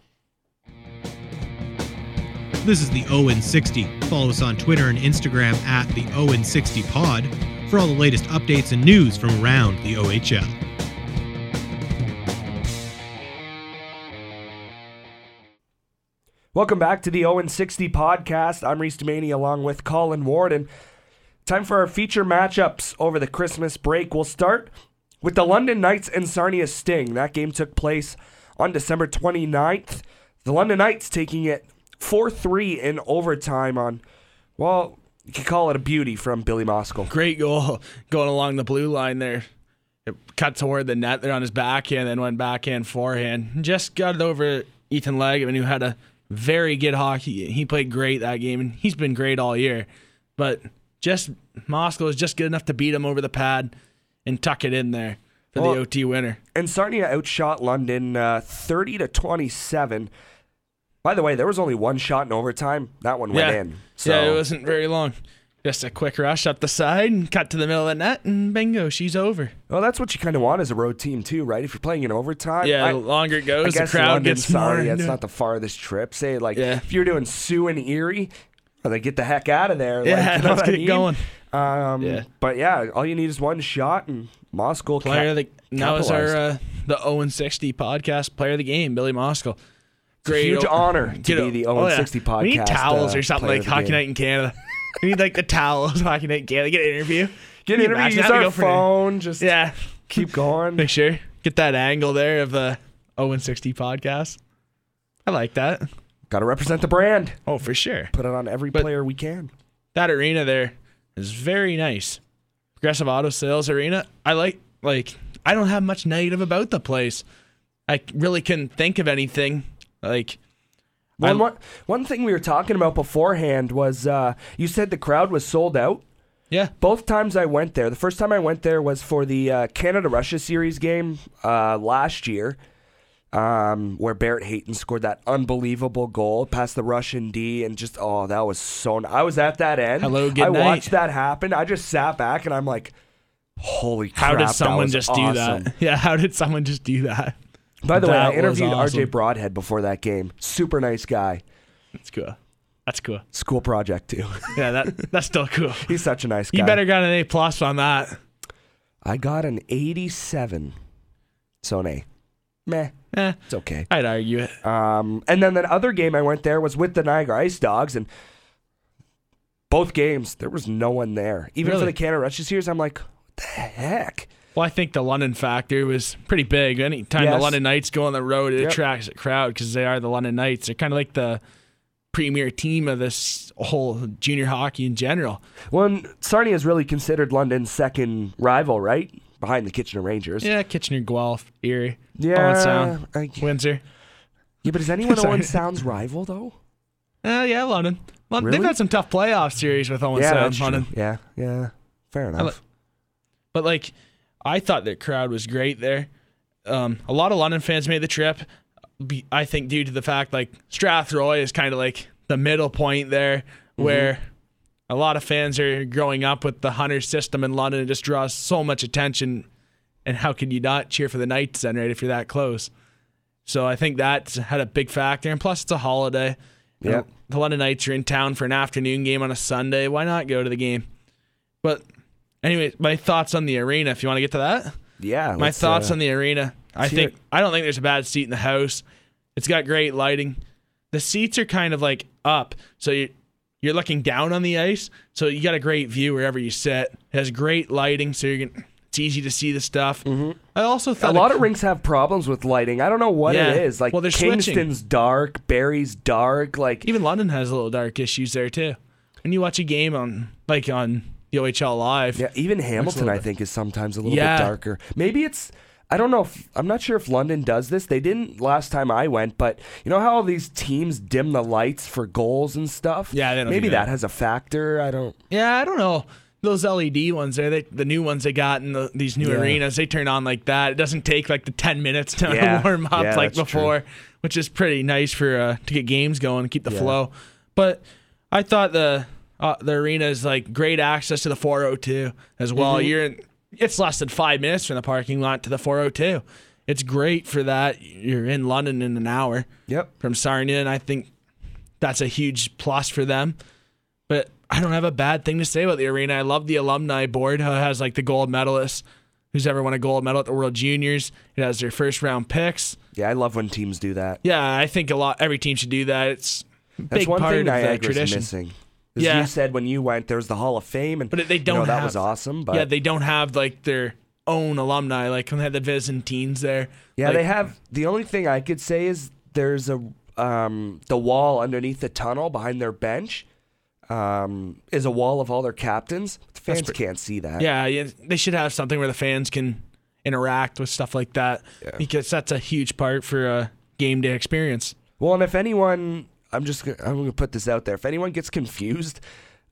This is the Owen 60. Follow us on Twitter and Instagram at the Owen 60 Pod for all the latest updates and news from around the OHL. Welcome back to the Owen 60 podcast. I'm Reese Demaney along with Colin Ward. And time for our feature matchups over the Christmas break. We'll start with the London Knights and Sarnia Sting. That game took place on December 29th. The London Knights taking it 4 3 in overtime on, well, you could call it a beauty from Billy Moskal. Great goal going along the blue line there. It cut toward the net there on his backhand, then went backhand forehand. Just got it over Ethan Legman, who had a very good hockey. He played great that game, and he's been great all year. But just Moskal is just good enough to beat him over the pad and tuck it in there for Well- the OT winner. And Sarnia outshot London uh, 30 to 27. By the way, there was only one shot in overtime. That one went Yeah. in. So Yeah, it wasn't very long. Just a quick rush up the side and cut to the middle of the net, and bingo, she's over. Well, that's what you kind of want as a road team too, right? If you're playing in overtime, Yeah, I, the longer it goes, the crowd London, gets more. sorry, it's not the farthest trip. Say like Yeah. if you're doing Soo and Erie, well, they get the heck out of there. Yeah, like, you know let's what I get mean? going. Um, Yeah. But yeah, all you need is one shot, and Moskal player the now is our uh, the Owen sixty podcast player of the game, Billy Moskal. Great, huge o- honor to be the oh, 0 yeah. Sixty podcast. We need towels uh, or something like Hockey game. Night in Canada. we need like the towels. I can get, get an interview. Get an interview, use our phone, just Yeah. keep going. Make sure get that angle there of the Owen sixty podcast. I like that. Got to represent the brand. Oh, for sure. Put it on every But- player we can. That arena there is very nice. Progressive Auto Sales Arena. I like like I don't have much negative about the place. I really couldn't think of anything. Like One, one, one thing we were talking about beforehand was uh, you said the crowd was sold out. yeah, Both times I went there, the first time I went there was for the uh, Canada Russia series game uh, last year, um, where Barrett Hayton scored that unbelievable goal past the Russian D, and just oh, that was so. n- I was at that end. Hello, good I night. watched that happen. I just sat back and I'm like, holy crap! how did that someone was just awesome. do that? Yeah, how did someone just do that? By the way, I That was interviewed awesome. RJ Broadhead before that game. Super nice guy. That's cool. That's cool. School project too. Yeah, that that's still cool. He's such a nice guy. You better got an A plus on that. I got an 87. So an A. Meh. Eh, It's okay. I'd argue it. Um, and then the other game I went there was with the Niagara Ice Dogs, and both games there was no one there. Even Really? for the Canada Russia series, I'm like, what the heck? Well, I think the London factor was pretty big. Anytime the London Knights go on the road, it Yep. attracts a crowd because they are the London Knights. They're kind of like the premier team of this whole junior hockey in general. Well, Sarnia is really considered London's second rival, right? Behind the Kitchener Rangers. Yeah, Kitchener, Guelph, Erie, Yeah. Owen Sound, I- Windsor. yeah, but is anyone Owen Sound's rival though? Uh, yeah, London. Lon- Really? They've had some tough playoff series with Owen yeah, Sound, true. London. Yeah, yeah. Fair enough. But like, I thought the crowd was great there. Um, a lot of London fans made the trip. I think due to the fact like Strathroy is kind of like the middle point there, where a lot of fans are growing up with the Hunter system in London. It just draws so much attention. And how can you not cheer for the Knights then, right? If you're that close. So I think that had a big factor. And plus, it's a holiday. Yep. the London Knights are in town for an afternoon game on a Sunday. Why not go to the game? But anyway, my thoughts on the arena. If you want to get to that, yeah. my thoughts uh, on the arena. I think it. I don't think there's a bad seat in the house. It's got great lighting. The seats are kind of like up, so you you're looking down on the ice, so you got a great view wherever you sit. It has great lighting, so you're gonna, it's easy to see the stuff. I also thought A lot it- of rinks have problems with lighting. I don't know what Yeah. it is. Like Well, they're switching. Kingston's dark, Barrie's dark. Like even London has a little dark issues there too. When you watch a game on like on the OHL live, yeah, even Hamilton I think is sometimes a little Yeah. bit darker. Maybe it's I don't know if I'm not sure if London does this. They didn't last time I went, but you know how all these teams dim the lights for goals and stuff? Yeah, they don't maybe do that. that has a factor. I don't Yeah, I don't know. Those LED ones there, they, the new ones they got in the, these new Yeah. arenas, they turn on like that. It doesn't take like the 10 minutes to Yeah. warm up Yeah, like that's true. before, which is pretty nice for uh, to get games going and keep the Yeah. flow. But I thought the uh, the arena is like great access to the 402 as well. Mm-hmm. You're in, it's less than five minutes from the parking lot to the 402. It's great for that. You're in London in an hour Yep. from Sarnia, and I think that's a huge plus for them. But I don't have a bad thing to say about the arena. I love the alumni board. How it has like the gold medalists who's ever won a gold medal at the World Juniors. It has their first round picks. Yeah, I love when teams do that. Yeah, I think a lot. Every team should do that. It's That's big one part thing of the Niagara's tradition. missing. Yeah. you said when you went, there's the Hall of Fame, and But they don't know, that have- was awesome. But yeah, they don't have like their own alumni. Like when they had the Byzantines there. Yeah, Like, they have. The only thing I could say is there's a um, the wall underneath the tunnel behind their bench um, is a wall of all their captains. The fans pretty- can't see that. Yeah, yeah, they should have something where the fans can interact with stuff like that because that's a huge part for a game day experience. Well, and if anyone, I'm just gonna, I'm going to put this out there. If anyone gets confused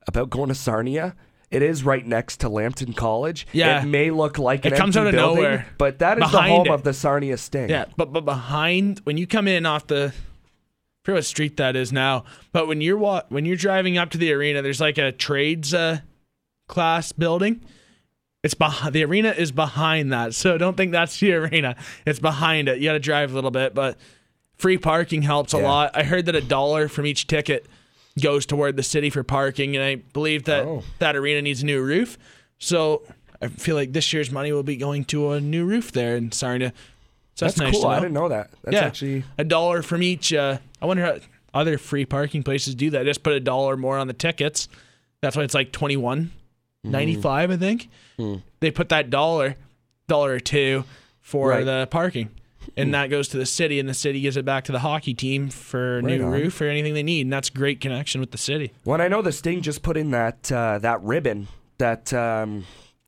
about going to Sarnia. It is right next to Lambton College. Yeah. it may look like It comes out of building, nowhere. but that is the home it. of the Sarnia Sting. Yeah, but but behind when you come in off the, I forget what street that is now. But when you're wa- when you're driving up to the arena, there's like a trades uh, class building. It's behind the arena is behind that, so don't think that's the arena. It's behind it. You got to drive a little bit, but free parking helps a Yeah. lot. I heard that a dollar from each ticket goes toward the city for parking, and I believe that Oh. that arena needs a new roof. So I feel like this year's money will be going to a new roof there in Sarnia. So that's, that's, nice cool. I didn't know that. That's yeah, actually a dollar from each. Uh, I wonder how other free parking places do that. Just put a dollar more on the tickets, That's why it's like twenty one Mm-hmm. ninety five. I think Hmm. they put that dollar, dollar or two for Right. the parking, and that goes to the city, and the city gives it back to the hockey team for a Right new on. roof or anything they need, and that's great connection with the city. When I know the Sting just put in that uh, that ribbon that um,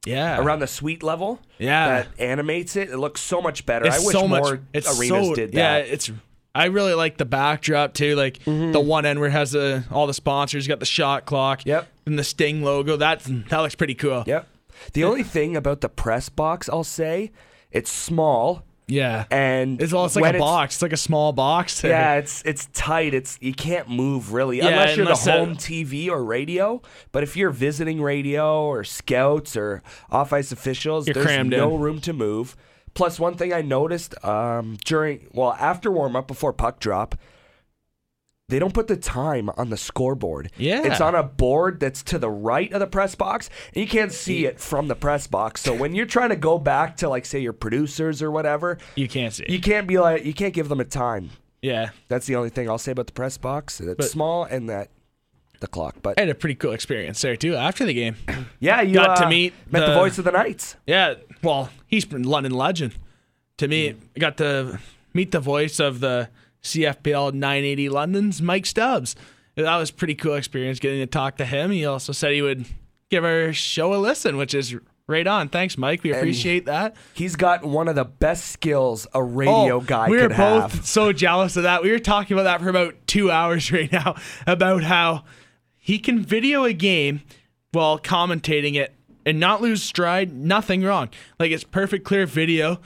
Yeah, around the suite level yeah. that animates it. It looks so much better. it's I wish so more much. It's arenas so, did that. Mm-hmm. it's. I really like the backdrop too. Like the one end where it has the all the sponsors, got the shot clock. Yep. And the Sting logo. That that looks pretty cool. Yep. The only thing about the press box, I'll say, it's small Yeah. and It's all it's like a box. It's like a small box. Yeah, it's it's tight. It's you can't move really Yeah, unless you're unless the home TV or radio. But if you're visiting radio or scouts or off ice officials, there's no in. room to move. Plus, one thing I noticed um, during well after warm up before puck drop, they don't put the time on the scoreboard. Yeah. it's on a board that's to the right of the press box, and you can't see it from the press box. So when you're trying to go back to like say your producers or whatever, you can't see. you can't be like you can't give them a time. yeah. That's the only thing I'll say about the press box. It's But- small and that the clock. But I had a pretty cool experience there too after the game. yeah, you got to uh, meet met the, the- voice of the Knights. Yeah, well, he's been London legend. To me, Mm. Got to meet the voice of the CFPL 980 London's Mike Stubbs. That was a pretty cool experience getting to talk to him. He also said he would give our show a listen, which is right on. Thanks, Mike. We appreciate that. He's got one of the best skills a radio Oh, guy we were both have. so jealous of that. We were talking about that for about two hours right now about how he can video a game while commentating it and not lose stride. Nothing wrong. Like it's perfect, clear video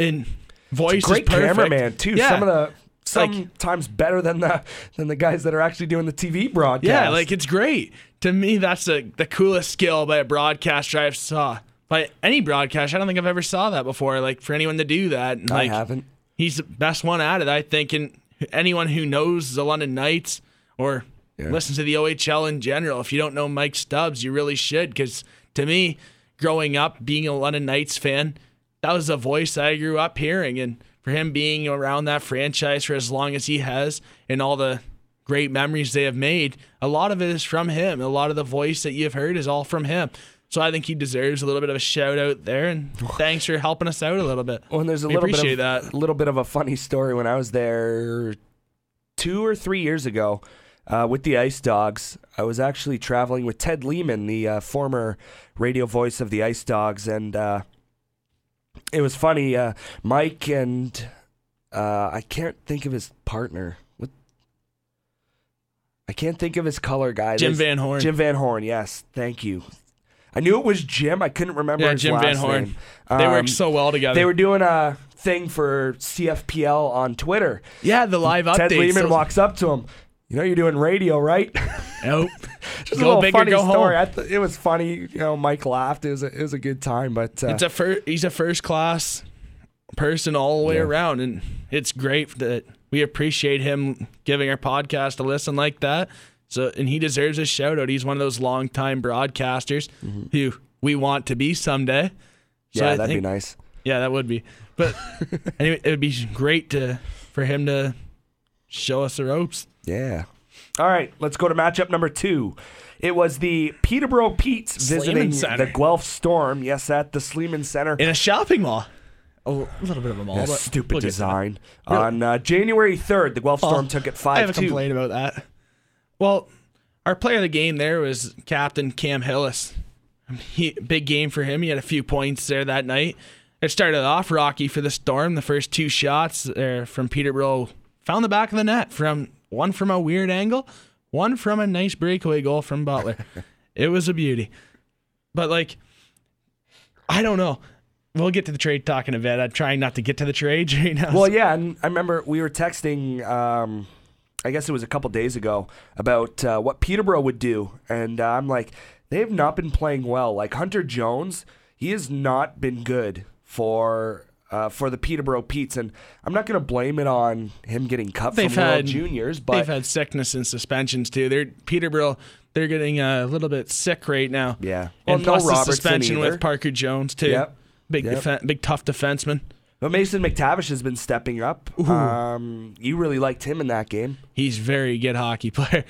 and voice Great is perfect. cameraman too. Yeah. Some of the Like- sometimes better than the than the guys that are actually doing the TV broadcast. Yeah, like it's great. To me, that's the the coolest skill by a broadcaster I've saw. By any broadcast, I don't think I've ever saw that before. Like for anyone to do that, I like haven't. he's the best one at it, I think. And anyone who knows the London Knights or Yeah. listens to the OHL in general, if you don't know Mike Stubbs, you really should. Because to me, growing up, being a London Knights fan, that was a voice I grew up hearing. And for him being around that franchise for as long as he has and all the great memories they have made, a lot of it is from him. A lot of the voice that you've heard is all from him. So I think he deserves a little bit of a shout out there, and thanks for helping us out a little bit. Well, and there's a We little bit appreciate of that. a little bit of a funny story when I was there two or three years ago uh, with the Ice Dogs. I was actually traveling with Ted Lehman, the uh, former radio voice of the Ice Dogs, and uh, it was funny. Uh, Mike and uh, I can't think of his partner. What? I can't think of his color guy. Jim There's- Van Horn. Jim Van Horn. Yes, thank you. I knew it was Jim. I couldn't remember Yeah, Jim Van Horn. They Um, work so well together. they were doing a thing for CFPL on Twitter. yeah, the live updates. Ted Lehman those- walks up to him. You know, you're doing radio, right? Nope. Just a Go little big or funny go home. story. I th- it was funny. You know, Mike laughed. It was a, it was a good time. But uh, It's a fir- he's a first class person all the way Yeah. around, and it's great that we appreciate him giving our podcast a listen like that. So, and he deserves a shout out. He's one of those longtime broadcasters who we want to be someday. So Mm-hmm. yeah, I that'd think- be nice. Yeah, that would be. But anyway, it would be great to for him to show us the ropes. Yeah. All right, let's go to matchup number two. It was the Peterborough Petes visiting Center. the Guelph Storm. Yes, at the Sleeman Center. in a shopping mall. A little bit of a mall, Yeah, but stupid we'll get to that. design. On uh, January 3rd, the Guelph Storm Oh, took it five. I have a complaint about that. Well, our player of the game there was Captain Cam Hillis. He big game for him. He had a few points there that night. It started off rocky for the Storm. The first two shots there from Peterborough found the back of the net from one from a weird angle, one from a nice breakaway goal from Butler. it was a beauty. But like, I don't know. We'll get to the trade talk in a bit. I'm trying not to get to the trade right now. Well, yeah, and I remember we were texting. Um, I guess it was a couple days ago about uh, what Peterborough would do, and uh, I'm like, they have not been playing well. Like Hunter Jones, he has not been good for uh, for the Peterborough Petes, and I'm not going to blame it on him getting cut They've from World Juniors, but They've had sickness and suspensions too. They're Peterborough. They're getting a little bit sick right now. yeah, and well, plus no the Robertson suspension either. with Parker Jones too. Yep. Big, Yep. defen- big tough defenseman. But Mason McTavish has been stepping up. Um, you really liked him in that game. He's a very good hockey player.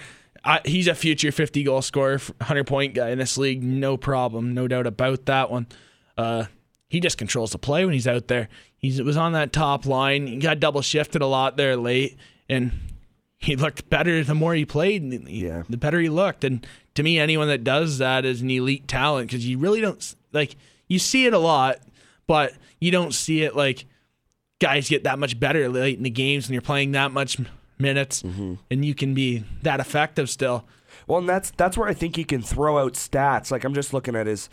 I, he's a future 50 goal scorer, 100 point guy in this league, no problem, no doubt about that one. Uh, he just controls the play when he's out there. He was on that top line. He got double shifted a lot there late, and he looked better the more he played. Yeah. the better he looked. And to me, anyone that does that is an elite talent because you really don't like you see it a lot, but you don't see it like guys get that much better late in the games when you're playing that much minutes mm-hmm. and you can be that effective still. Well, and that's that's where I think he can throw out stats. Like I'm just looking at his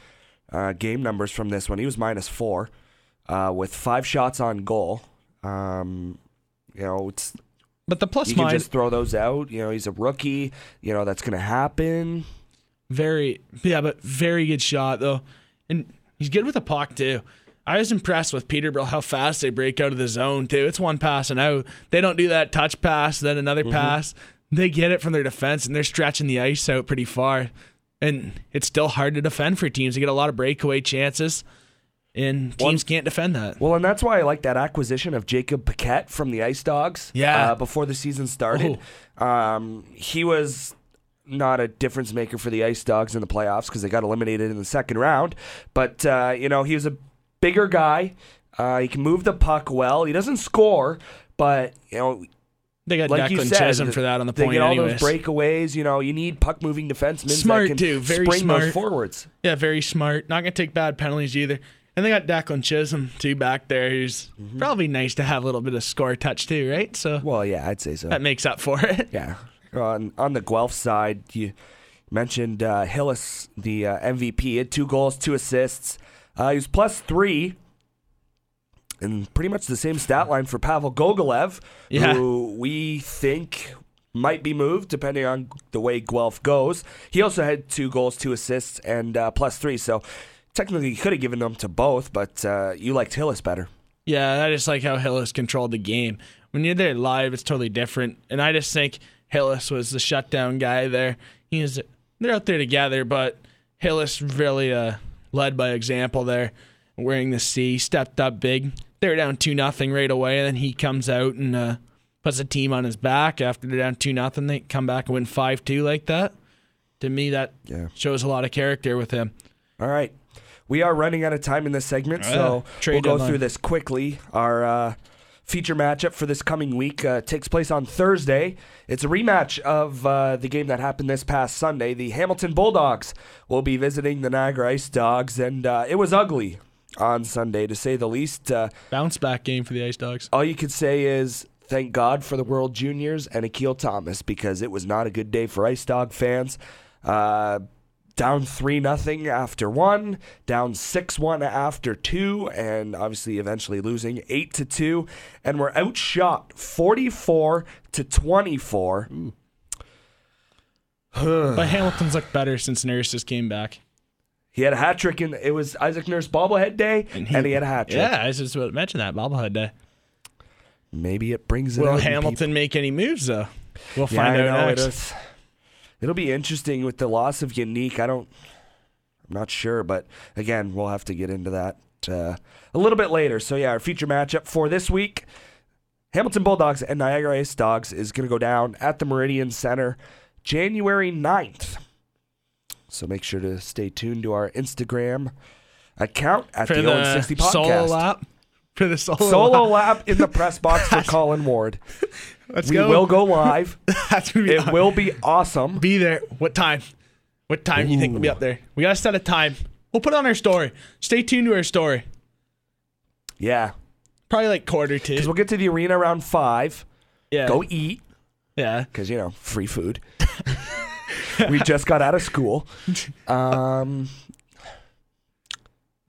uh, game numbers from this one. He was minus four uh, with five shots on goal. Um, you know, it's But the plus you can minus just throw those out. You know, he's a rookie. You know, that's going to happen. very yeah, but very good shot though, and he's good with the puck too. I was impressed with Peterborough how fast they break out of the zone too. It's one pass and out. They don't do that touch pass, then another pass. They get it from their defense and they're stretching the ice out pretty far. And it's still hard to defend for teams. They get a lot of breakaway chances, and teams can't defend that. Well, and that's why I like that acquisition of Jacob Paquette from the Ice Dogs. Yeah. Uh, before the season started, um, he was not a difference maker for the Ice Dogs in the playoffs because they got eliminated in the second round. But uh, you know, he was a bigger guy. Uh, he can move the puck well. He doesn't score, but you know, They got like Declan said, Chisholm for that on the they point. get all anyways. those breakaways. You know, you need puck moving defensemen Smart, that can too. Very spring those smart. forwards. Yeah, very smart. Not gonna take bad penalties either. And they got Declan Chisholm too back there, who's Mm-hmm. probably nice to have a little bit of score touch too, right? So Well, yeah, I'd say so. that makes up for it. Yeah. On on the Guelph side, you mentioned uh, Hillis, the uh, MVP. He had two goals, two assists. Uh, he was plus three. And pretty much the same stat line for Pavel Gogolev, Yeah. who we think might be moved depending on the way Guelph goes. He also had two goals, two assists, and uh, plus three. So technically, he could have given them to both, but uh, you liked Hillis better. Yeah, I just like how Hillis controlled the game. When you're there live, it's totally different. And I just think Hillis was the shutdown guy there. He is they're out there together, but Hillis really uh, led by example there, wearing the C, stepped up big. They're down two nothing right away, and then he comes out and uh, puts a team on his back after they're down two nothing. They come back and win five two like that. To me, that Yeah. shows a lot of character with him. All right. We are running out of time in this segment, so yeah. we'll go deadline. through this quickly. Our uh, feature matchup for this coming week uh, takes place on Thursday. It's a rematch of uh, the game that happened this past Sunday. The Hamilton Bulldogs will be visiting the Niagara Ice Dogs, and uh, it was ugly on Sunday, to say the least. Uh, Bounce back game for the Ice Dogs. all you could say is thank God for the World Juniors and Akil Thomas because it was not a good day for Ice Dog fans. Uh, down three nothing after one, down six one after two, and obviously eventually losing eight to two, and we're outshot forty four to twenty four. But Hamilton's looked better since Nurses came back. He had a hat trick, and it was Isaac Nurse bobblehead day, and he, had a hat trick. Yeah, I was just about to mention that bobblehead day. Maybe it brings it. Will Hamilton make any moves though? We'll Yeah, find I out know, next. It is. It'll be interesting with the loss of Unique. I don't. I'm not sure, but again, we'll have to get into that uh, a little bit later. So yeah, our feature matchup for this week: Hamilton Bulldogs and Niagara Ice Dogs is going to go down at the Meridian Center, January 9th. So make sure to stay tuned to our Instagram account at For the, the Owen 60 podcast. solo lap. For the solo, Solo lap. lap in the press box for Colin Ward. Let's We go. will go live. That's gonna be It will be awesome. be there. What time? What time do you think we'll be up there? We gotta set a time. We'll put on our story. Stay tuned to our story. Yeah. Probably like quarter to. Because we'll get to the arena around five. Yeah. Go eat, Yeah. because, you know, free food. we just got out of school. Um,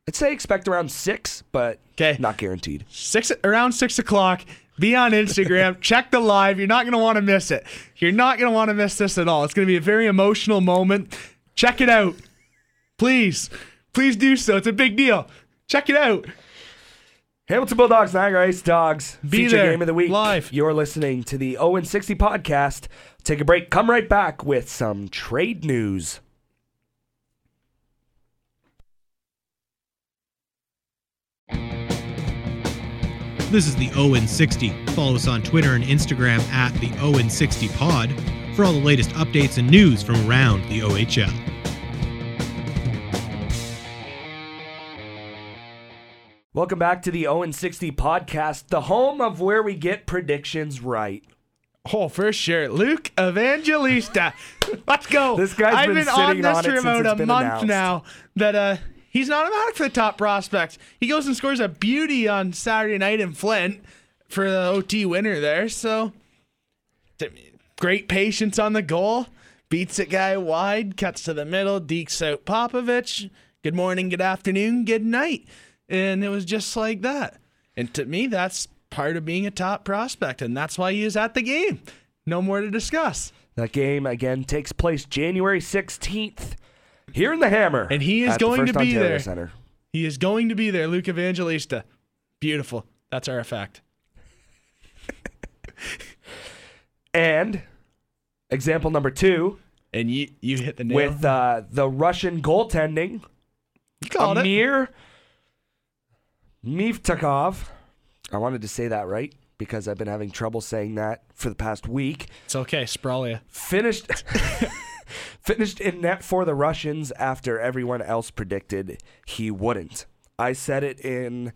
I'd say expect around six, but 'Kay. not guaranteed. Six around six o'clock. Be on Instagram. check the live. You're not gonna want to miss it. You're not gonna want to miss this at all. It's gonna be a very emotional moment. Check it out. Please. Please do so. It's a big deal. Check it out. Hamilton Bulldogs, Niagara Ice Dogs. Be feature there, game of the week. live. You're listening to the Owen 60 podcast. Take a break. Come right back with some trade news. This is the Owen 60. Follow us on Twitter and Instagram at the Owen 60 Pod. for all the latest updates and news from around the OHL. Welcome back to the 0 60 podcast, the home of where we get predictions right. Oh, for sure. Luke Evangelista. Let's go. This guy's I've been been, on sitting this on it for since it's a month announced. now that uh he's not automatic for the top prospects. He goes and scores a beauty on Saturday night in Flint for the OT winner there. So great patience on the goal. Beats it guy wide, cuts to the middle, dekes out Popovich. Good morning, good afternoon, good night. And it was just like that. And to me, that's part of being a top prospect, and that's why he is at the game. No more to discuss. That game again takes place January 16th here in the Hammer. And he is going to be Ontario there. Center. He is going to be there, Luke Evangelista. Beautiful. That's our effect. And example number two And you you hit the nail. with uh, the Russian goaltending, you called it. Amir Miftakhov. I wanted to say that right because I've been having trouble saying that for the past week. It's okay, Spralia. Finished finished in net for the Russians after everyone else predicted he wouldn't. I said it in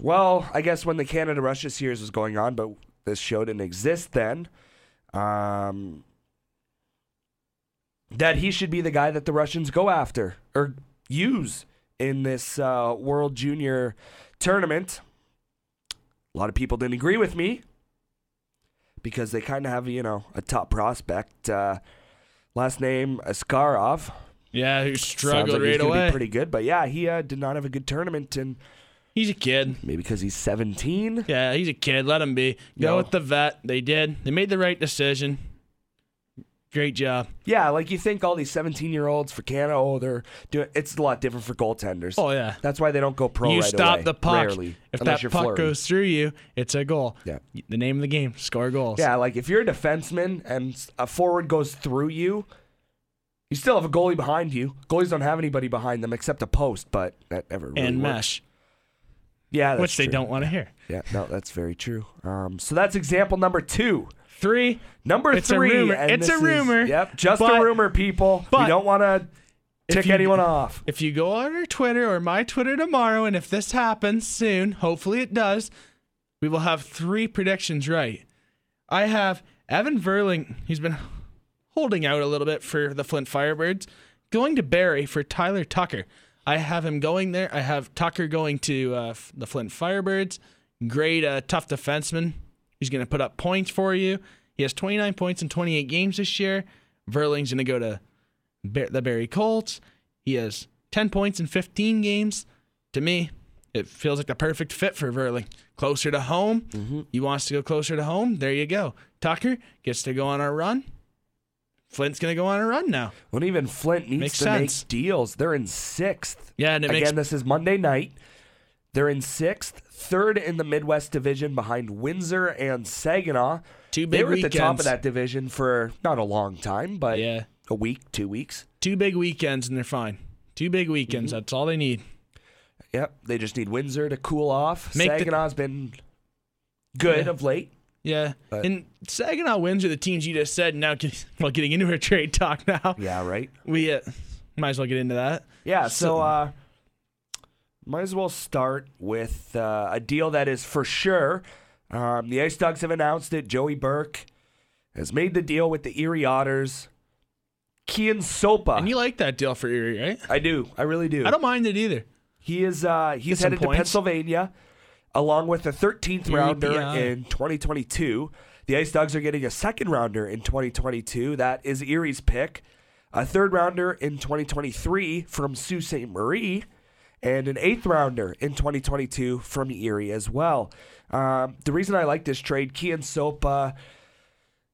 well, I guess when the Canada Russia series was going on, but this show didn't exist then. Um, that he should be the guy that the Russians go after or use in this uh, World Junior tournament. A lot of people didn't agree with me because they kind of have, you know, a top prospect. Uh, last name Askarov. Yeah, who Sounds struggled like he's right gonna away. Be pretty good, but yeah, he uh, did not have a good tournament, and He's a kid. maybe because he's 17. Yeah, he's a kid. Let him be. Go No. with the vet. They did. They made the right decision. Great job. Yeah, like you think all these 17 year olds for Canada, oh, they're doing. It's a lot different for goaltenders. Oh yeah. That's why they don't go pro you right stop away. the puck. Rarely, if that puck Fleury. goes through you, it's a goal. Yeah. The name of the game: score goals. Yeah, like if you're a defenseman and a forward goes through you, you still have a goalie behind you. Goalies don't have anybody behind them except a post, but that never really and works. mesh, Yeah, that's which they true. don't want to hear. Yeah, no, that's very true. Um, so that's example number two. Three. Number It's a three. rumor. and It's a is- rumor, yep, just but- a rumor, people. we don't want to tick you- anyone off. If you go on our Twitter or my Twitter tomorrow, and if this happens soon, hopefully it does, we will have three predictions right. I have Evan Vierling. He's been holding out a little bit for the Flint Firebirds, going to Barrie for Tyler Tucker. I have him going there. I have Tucker going to uh, the Flint Firebirds. Great, uh, tough defenseman. He's going to put up points for you. He has 29 points in 28 games this year. Vierling's going to go to the Barrie Colts. He has 10 points in 15 games. To me, it feels like the perfect fit for Vierling. Closer to home. Mm-hmm. He wants to go closer to home. There you go. Tucker gets to go on a run. Flint's going to go on a run now. When even Flint needs Makes to sense. make deals, they're in sixth. Yeah, and it Again, makes this is Monday night. They're in sixth, third in the Midwest Division behind Windsor and Saginaw. two big weekends. They were at the top of that division for not a long time, but Yeah. a week, two weeks. Two big weekends and they're fine. Two big Mm-hmm. weekends. That's all they need. Yep, they just need Windsor to cool off. Make the- Saginaw's been good Yeah. of late. Yeah. But- and Saginaw wins are the teams you just said. Now, get, well, getting into our trade talk now. Yeah, right. We uh, might as well get into that. Yeah, so, So- uh, might as well start with uh, a deal that is for sure. Um, the Ice Dogs have announced it. Joey Burke has made the deal with the Erie Otters. Kyen Sopa. And you like that deal for Erie, right? I do. I really do. I don't mind it either. He is uh, he's headed to points. Pennsylvania along with a 13th Erie rounder PI. in 2022. The Ice Dogs are getting a second rounder in 2022. That is Erie's pick. A third rounder in 2023 from Sault Ste. Marie. And an eighth rounder in 2022 from Erie as well. Um, the reason I like this trade, Kyen Sopa,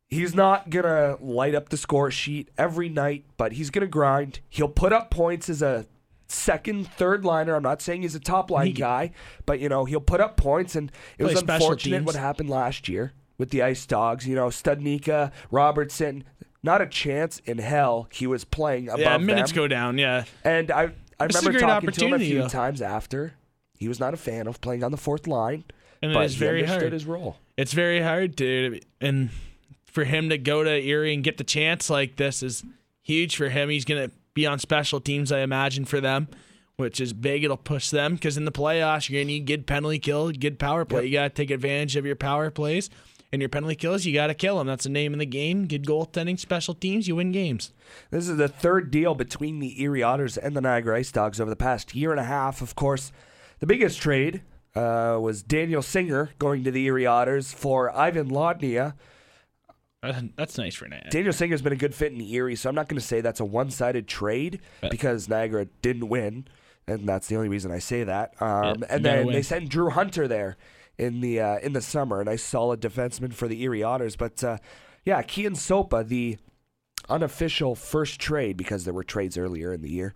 he's not going to light up the score sheet every night, but he's going to grind. He'll put up points as a second, third liner. I'm not saying he's a top line He- guy, but you know he'll put up points, and it was unfortunate what happened last year with the Ice Dogs. You know, Studnicka, Robertson, not a chance in hell he was playing above yeah, minutes them. go down. Yeah. And I, I This remember talking to him a few though. times after. He was not a fan of playing on the fourth line, And it but is he very understood hard. his role. It's very hard to and for him to go to Erie and get the chance like this is huge for him. He's going to be on special teams, I imagine, for them, which is big. It'll push them because in the playoffs, you're going to need good penalty kill, good power play. Yep. You got to take advantage of your power plays. And your penalty kills, you got to kill them. That's the name of the game. Good goaltending, special teams, you win games. This is the third deal between the Erie Otters and the Niagara Ice Dogs over the past year and a half. Of course, the biggest trade uh, was Daniel Singer going to the Erie Otters for Ivan Lodnia. Uh, That's nice for Nat. Daniel Singer's been a good fit in Erie, so I'm not going to say that's a one-sided trade because Niagara didn't win, and that's the only reason I say that. Um, Yeah, and then win. they sent Drew Hunter there in the uh, in the summer, a nice solid defenseman for the Erie Otters. But uh, yeah, Kyen Sopa, the unofficial first trade because there were trades earlier in the year.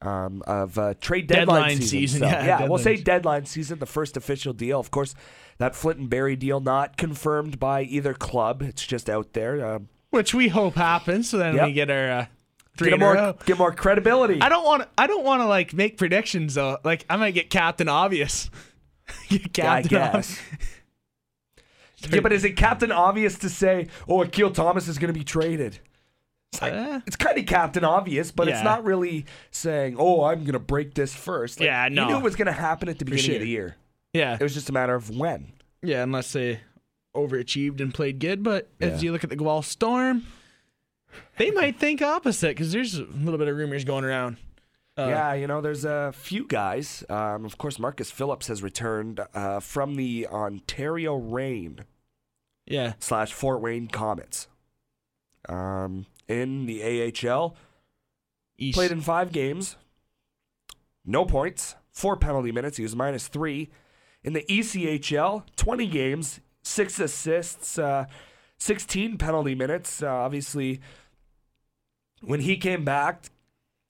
Um, of uh, trade deadline, Deadline season, So, yeah, we'll say deadline season, the first official deal. Of course, that Flint and Barrie deal not confirmed by either club. It's just out there. Um, Which we hope happens. So then Yep. we get our uh, get more get more credibility. I don't want. I don't want to like make predictions though. Like I might get Captain Obvious. Yeah, I guess. yeah, but is it Captain Obvious to say, "Oh, Akil Thomas is going to be traded"? It's, like- Uh. it's kind of Captain Obvious, but it's not really saying, "Oh, I'm going to break this first. Like, Yeah, no. You knew it was going to happen at the beginning sure. of the year. Yeah, It was just a matter of when. yeah. Unless they overachieved and played good, but Yeah. as you look at the Guelph Storm, they might think opposite because there's a little bit of rumors going around. Uh, yeah, you know, there's a few guys. Um, of course, Markus Phillips has returned uh, from the Ontario Reign yeah. slash Fort Wayne Komets. Um, in the AHL, East. Played in five games. No points. Four penalty minutes. He was minus three. In the ECHL, 20 games, six assists, uh, 16 penalty minutes. Uh, obviously, when he came back,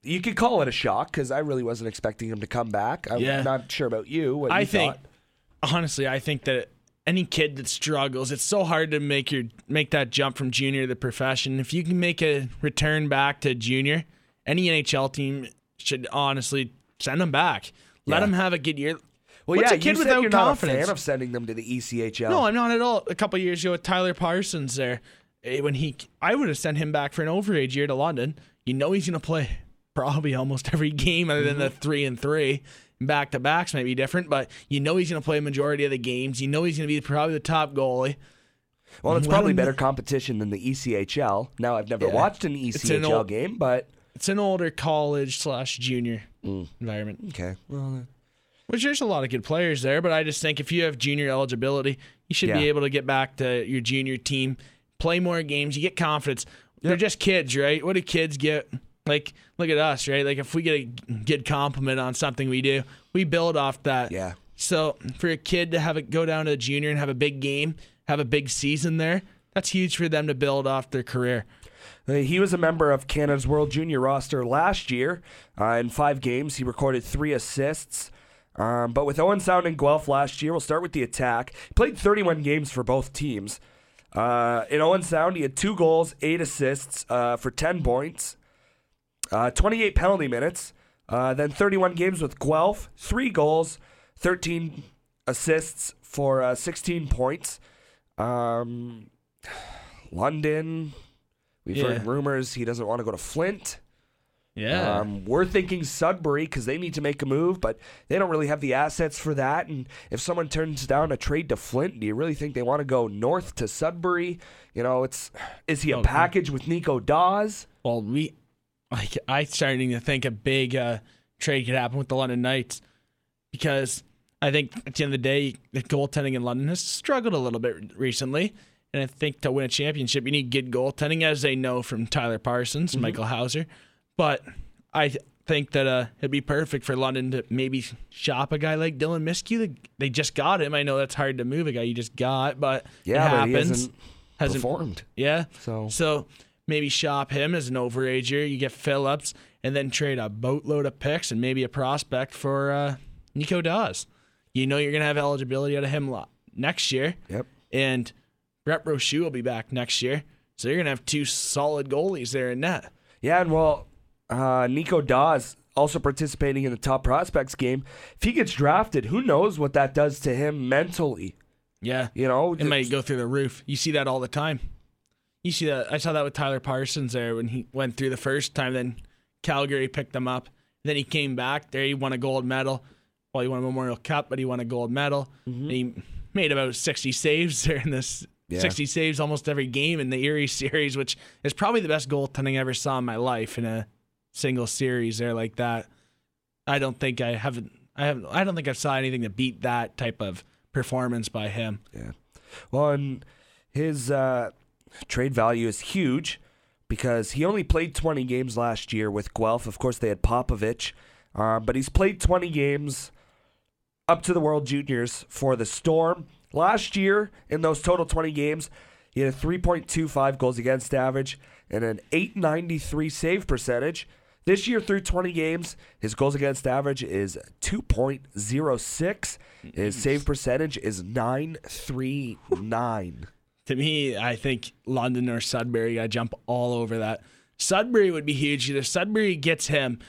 you could call it a shock because I really wasn't expecting him to come back. I'm Yeah. not sure about you. What I you think, thought. honestly, I think that any kid that struggles, it's so hard to make your make that jump from junior to the profession. If you can make a return back to junior, any NHL team should honestly send them back. Let Yeah. them have a good year. Well, What's yeah, a kid you said without you're confidence? not a fan of sending them to the ECHL. No, I'm not at all. A couple years ago with Tyler Parsons there, eh, when he, I would have sent him back for an overage year to London. You know he's going to play probably almost every game other than the Mm-hmm. three and three. Back to backs might be different, but you know he's going to play a majority of the games. You know he's going to be probably the top goalie. well, it's probably better competition than the ECHL. Now, I've never Yeah. watched an It's an ECHL old- game, but It's an older college slash junior Mm. environment, okay. Well, which there's a lot of good players there. But I just think if you have junior eligibility, you should be able to get back to your junior team, play more games. You get confidence. They're just kids, right? What do kids get? Like, look at us, right? Like, if we get a good compliment on something we do, we build off that. Yeah. So for a kid to have it go down to the junior and have a big game, have a big season there, that's huge for them to build off their career. Uh, He was a member of Canada's World Junior roster last year. Uh, in five games, he recorded three assists. Um, but with Owen Sound and Guelph last year, we'll start with the attack. He played 31 games for both teams. Uh, in Owen Sound, he had two goals, eight assists uh, for 10 points, uh, 28 penalty minutes. Uh, then 31 games with Guelph, three goals, 13 assists for uh, 16 points. Um, London, we've Yeah. heard rumors he doesn't want to go to Flint. Yeah. Um, we're thinking Sudbury because they need to make a move, but they don't really have the assets for that. And if someone turns down a trade to Flint, do you really think they want to go north to Sudbury? You know, it's is he a package with Nico Daws? Well, we like I starting to think a big uh, trade could happen with the London Knights because I think at the end of the day, the goaltending in London has struggled a little bit recently, and I think to win a championship, you need good goaltending, as they know from Tyler Parsons and Michael Houser. But I th- think that uh, it'd be perfect for London to maybe shop a guy like Dylan Myskiw. They- just got him. I know that's hard to move a guy you just got, but Yeah, it but he happens. hasn't Hasn't- performed. yeah. So- so maybe shop him as an overager. You get Phillips, and then trade a boatload of picks and maybe a prospect for uh, Nico Daws. You know you're gonna have eligibility out of him next year, Yep. and Brett Brochu will be back next year. So you're gonna have two solid goalies there in net. Yeah, and well, uh, Nico Daws also participating in the top prospects game. If he gets drafted, who knows what that does to him mentally? Yeah, You know, it might go through the roof. You see that all the time. You see that? I saw that with Tyler Parsons there when he went through the first time. Then Calgary picked him up. Then he came back. There he won a gold medal. Well, he won a Memorial Cup, but he won a gold medal. And he made about 60 saves there in this. Yeah. 60 saves almost every game in the Erie series, which is probably the best goaltending I ever saw in my life in a single series there like that. I don't think I haven't. I haven't. I don't think I saw anything to beat that type of performance by him. Yeah. Well, and his uh, trade value is huge because he only played 20 games last year with Guelph. Of course, they had Popovich, uh, but he's played 20 games up to the World Juniors for the Storm. Last year, in those total 20 games, he had a 3.25 goals against average and an 893 save percentage. This year, through 20 games, his goals against average is 2.06. His save percentage is 939. To me, I think London or Sudbury got to jump all over that. Sudbury would be huge. Either Sudbury gets him.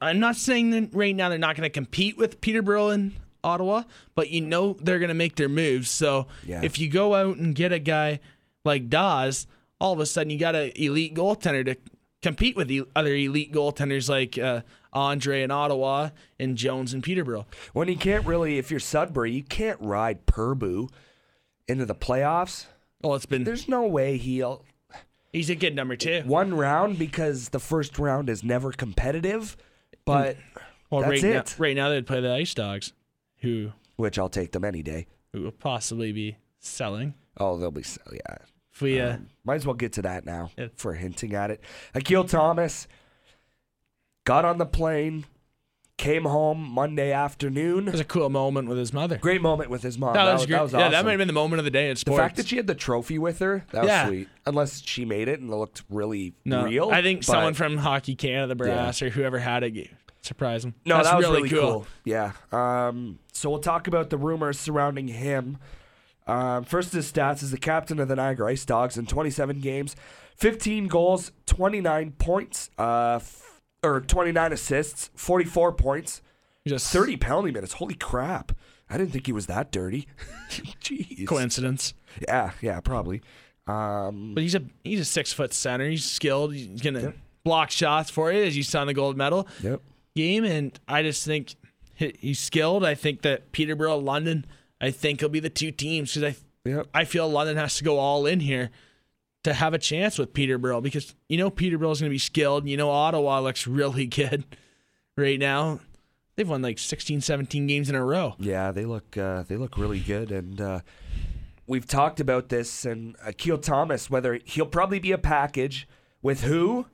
I'm not saying that right now they're not going to compete with Peterborough and Ottawa, but you know they're going to make their moves. So Yeah. if you go out and get a guy like Daws, all of a sudden you got an elite goaltender to compete with the other elite goaltenders like uh, Andre in Ottawa and Jones in Peterborough. When you can't really, if you're Sudbury, you can't ride Purboo into the playoffs. Well, it's been There's no way he'll he's a good number two. one round because the first round is never competitive. But Well, that's right it. now, right now they'd play the Ice Dogs, who which I'll take them any day. who will possibly be selling. Oh, they'll be so yeah. If we, uh, Might as well get to that now Yeah. for hinting at it. Akil Thomas got on the plane, came home Monday afternoon. it was a cool moment with his mother. Great moment with his mom. That, was great. That was Yeah, that might have been the moment of the day in the fact that she had the trophy with her, that was Yeah. sweet. Unless she made it and it looked really no, real. I think but- someone from Hockey Canada, Brass, or whoever had it, surprised him. No, That's that was really, really, cool. Yeah. Um, so we'll talk about the rumors surrounding him. Um, first, his stats is the captain of the Niagara Ice Dogs in 27 games, 15 goals, 29 points, uh, or 29 assists, 44 points, Just 30 penalty minutes. Holy crap! I didn't think he was that dirty. Jeez. coincidence. Yeah, yeah, probably. Um, But he's a he's a six foot center. He's skilled. He's gonna block shots for you, as you saw in the gold medal yep. game. And I just think he's skilled. I think that Peterborough, London, I think he'll be the two teams because I Yep. I feel London has to go all in here to have a chance with Peterborough because you know Peterborough is going to be skilled. You know Ottawa looks really good right now. They've won like 16, 17 games in a row. Yeah, they look uh, they look really good, and uh, we've talked about this. And Akil Thomas, whether he'll probably be a package with who,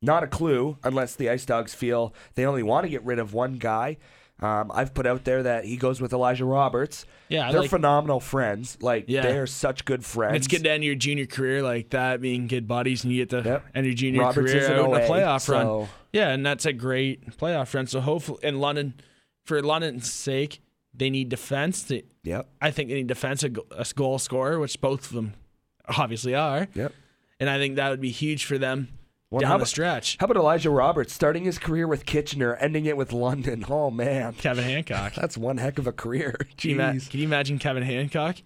not a clue, unless the Ice Dogs feel they only want to get rid of one guy. Um, I've put out there that he goes with Elijah Roberts. Yeah, I they're like- phenomenal friends. Like Yeah. they're such good friends. It's good to end your junior career like that, being good buddies, and you get to Yep. end your junior Roberts is career in out in a OA, playoff so- run. Yeah, and that's a great playoff run. So hopefully, in London, for London's sake, they need defense. They, Yep. I think they need defense, a, go- a goal scorer, which both of them obviously are. Yep. And I think that would be huge for them Well, down how the about- stretch. How about Elijah Roberts starting his career with Kitchener, ending it with London? Oh man, Kevin Hancock. that's one heck of a career. Can you, Jeez. can you imagine Kevin Hancock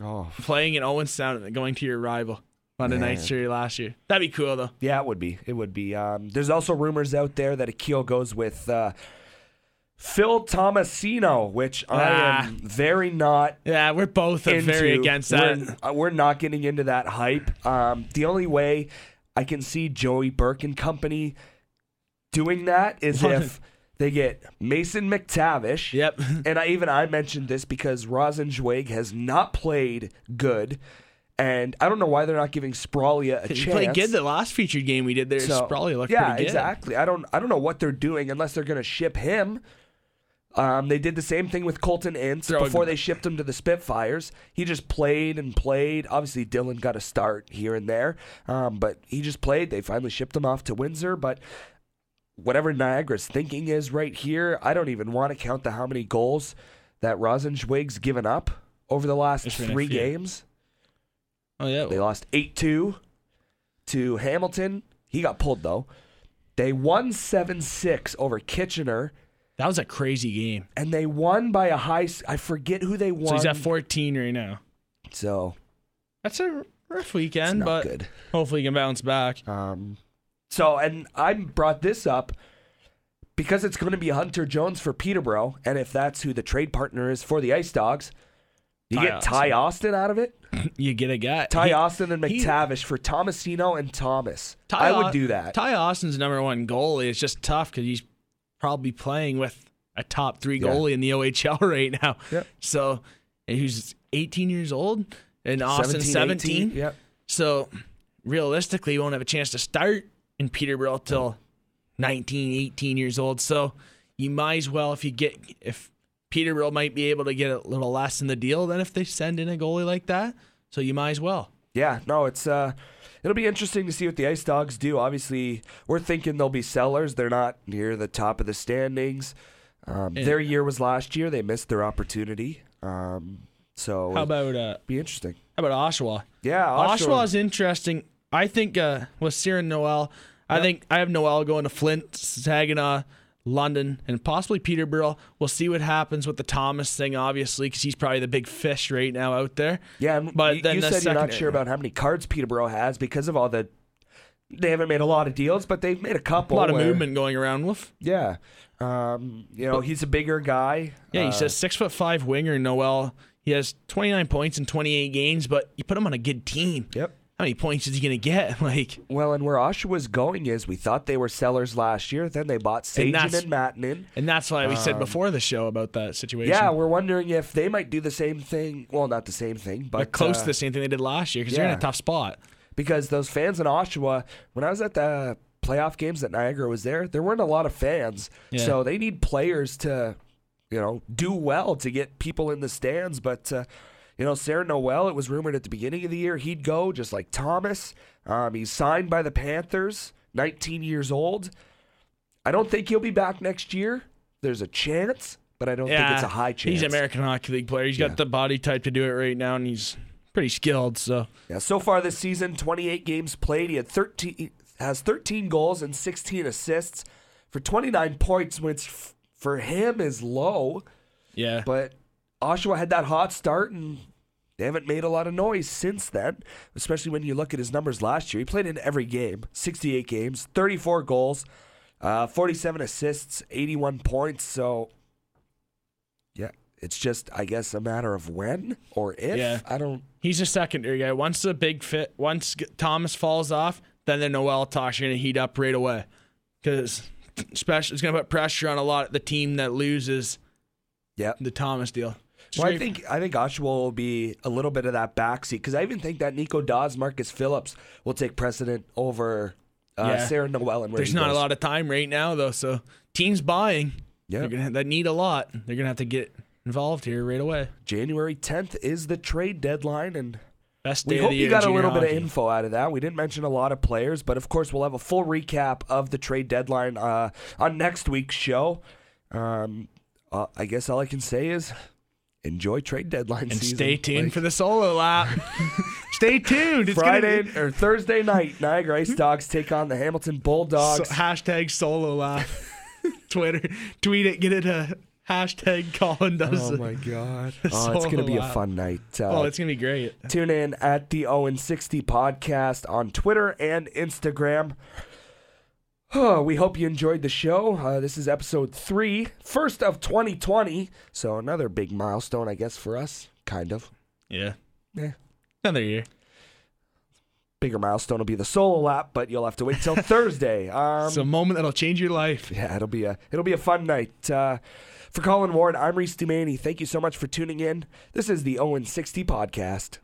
Oh, playing in Owen Sound and going to your rival London Man. Knights Series last year? That'd be cool though. Yeah, it would be. It would be. Um, there's also rumors out there that Akil goes with uh, Phil Tomasino, which I Ah. am very not Yeah, we're both uh, very against that. We're, uh, we're not getting into that hype. Um, the only way I can see Joey Burke and company doing that is if they get Mason McTavish. Yep. and I even I mentioned this because Rosenzweig has not played good. And I don't know why they're not giving Spralia a chance. He played good the last featured game we did there. So, probably looked yeah, pretty good. exactly. I don't I don't know what they're doing unless they're going to ship him. Um, they did the same thing with Colton Ince Throw- before they shipped him to the Spitfires. He just played and played. Obviously, Dylan got a start here and there, um, but he just played. They finally shipped him off to Windsor, but whatever Niagara's thinking is right here, I don't even want to count the how many goals that Rosenzweig's given up over the last a three games. Oh yeah. They lost 8 2 to Hamilton. He got pulled, though. They won 7 6 over Kitchener, that was a crazy game. and they won by a high. s- I forget who they won. So he's at 14 right now. So, That's a rough weekend, not but good. hopefully he can bounce back. Um, so, and I brought this up because it's going to be Hunter Jones for Peterborough, and if that's who the trade partner is for the Ice Dogs, you Ty get Ty Austin out of it. you get a guy. Ty he- Austin and he- McTavish for Tomasino and Thomas. Ty I would Au- do that. Ty Austin's number one goalie. It's just tough because he's probably playing with a top three Yeah. goalie in the OHL right now. Yep. So and he's 18 years old, and Austin 17. 18. Yep. So realistically, he won't have a chance to start in Peterborough till 19, 18 years old. So you might as well, if you get, if Peterborough might be able to get a little less in the deal than if they send in a goalie like that. So you might as well. Yeah, no, it's uh it'll be interesting to see what the Ice Dogs do. Obviously, we're thinking they'll be sellers. They're not near the top of the standings. Um, their year was last year. They missed their opportunity. Um, so How about uh, be interesting. how about Oshawa? Yeah, Oshawa is interesting. I think uh, with Serron Noel, I think I have Noel going to Flint, Saginaw, London, and possibly Peterborough. We'll see what happens with the Thomas thing, obviously, because he's probably the big fish right now out there. Yeah, but you, then you the said you're not sure about how many cards Peterborough has because of all the. They haven't made a lot of deals, but they've made a couple. A lot of where- movement going around with. Yeah, um, you know he's a bigger guy. Yeah, he Uh, says six foot five winger Noel. He has 29 points in 28 games, but you put him on a good team. Yep. How many points is he going to get? Like, Well, and where Oshawa's going is we thought they were sellers last year. Then they bought Saigeon that's- and Mattinen. and that's why we said before the show about that situation. Um, Yeah, we're wondering if they might do the same thing. Well, not the same thing, but close uh, to the same thing they did last year because they're in a tough spot. because those fans in Oshawa, when I was at the playoff games that Niagara was there, there weren't a lot of fans. Yeah. So they need players to, you know, do well to get people in the stands. But, uh, you know, Serron Noel, it was rumored at the beginning of the year he'd go, just like Thomas. Um, he's signed by the Panthers, 19 years old. I don't think he'll be back next year. There's a chance, but I don't think it's a high chance. He's an American Hockey League player. He's Yeah. got the body type to do it right now, and he's pretty skilled. So Yeah, so far this season, 28 games played. He had 13 has 13 goals and 16 assists for 29 points, which f- for him is low. yeah, But Oshawa had that hot start and they haven't made a lot of noise since then, especially when you look at his numbers last year. He played in every game, 68 games, 34 goals, uh, 47 assists, 81 points. So, yeah, it's just, I guess, a matter of when or if. Yeah. I don't. he's a secondary guy. Once the big fit, once Thomas falls off, then the Noel talks are going to heat up right away because especially it's going to put pressure on a lot of the team that loses Yeah. the Thomas deal. Well, I think I think Oshawa will be a little bit of that backseat because I even think that Nico Daws, Markus Phillips will take precedent over uh, Yeah. Serron Noel and where there's he not a lot of time right now though, so teams buying, Yeah. they're gonna, that need a lot. They're going to have to get involved here right away. January 10th is the trade deadline, and Best day we hope you got a little bit of info out of that. We didn't mention a lot of players, but of course we'll have a full recap of the trade deadline uh, on next week's show. Um, uh, I guess all I can say is enjoy trade deadline And season. stay tuned Like, for the solo lap. stay tuned. It's Friday Gonna or Thursday night. Niagara Ice Dogs take on the Hamilton Bulldogs. so, hashtag solo lap. Twitter, tweet it, get it a hashtag Colin does Oh my god! Oh, it's gonna be a fun night. Uh, Oh, it's gonna be great. tune in at the Owen sixty podcast on Twitter and Instagram. Oh, we hope you enjoyed the show. Uh, this is episode three, first of 2020. So another big milestone, I guess, for us. Kind of. Yeah, Yeah. another year. Bigger milestone will be the solo lap, but you'll have to wait till Thursday. Um, It's a moment that'll change your life. Yeah, it'll be a it'll be a fun night. Uh, for Colin Ward, I'm Reese Dumaney. Thank you so much for tuning in. This is the Owen 60 podcast.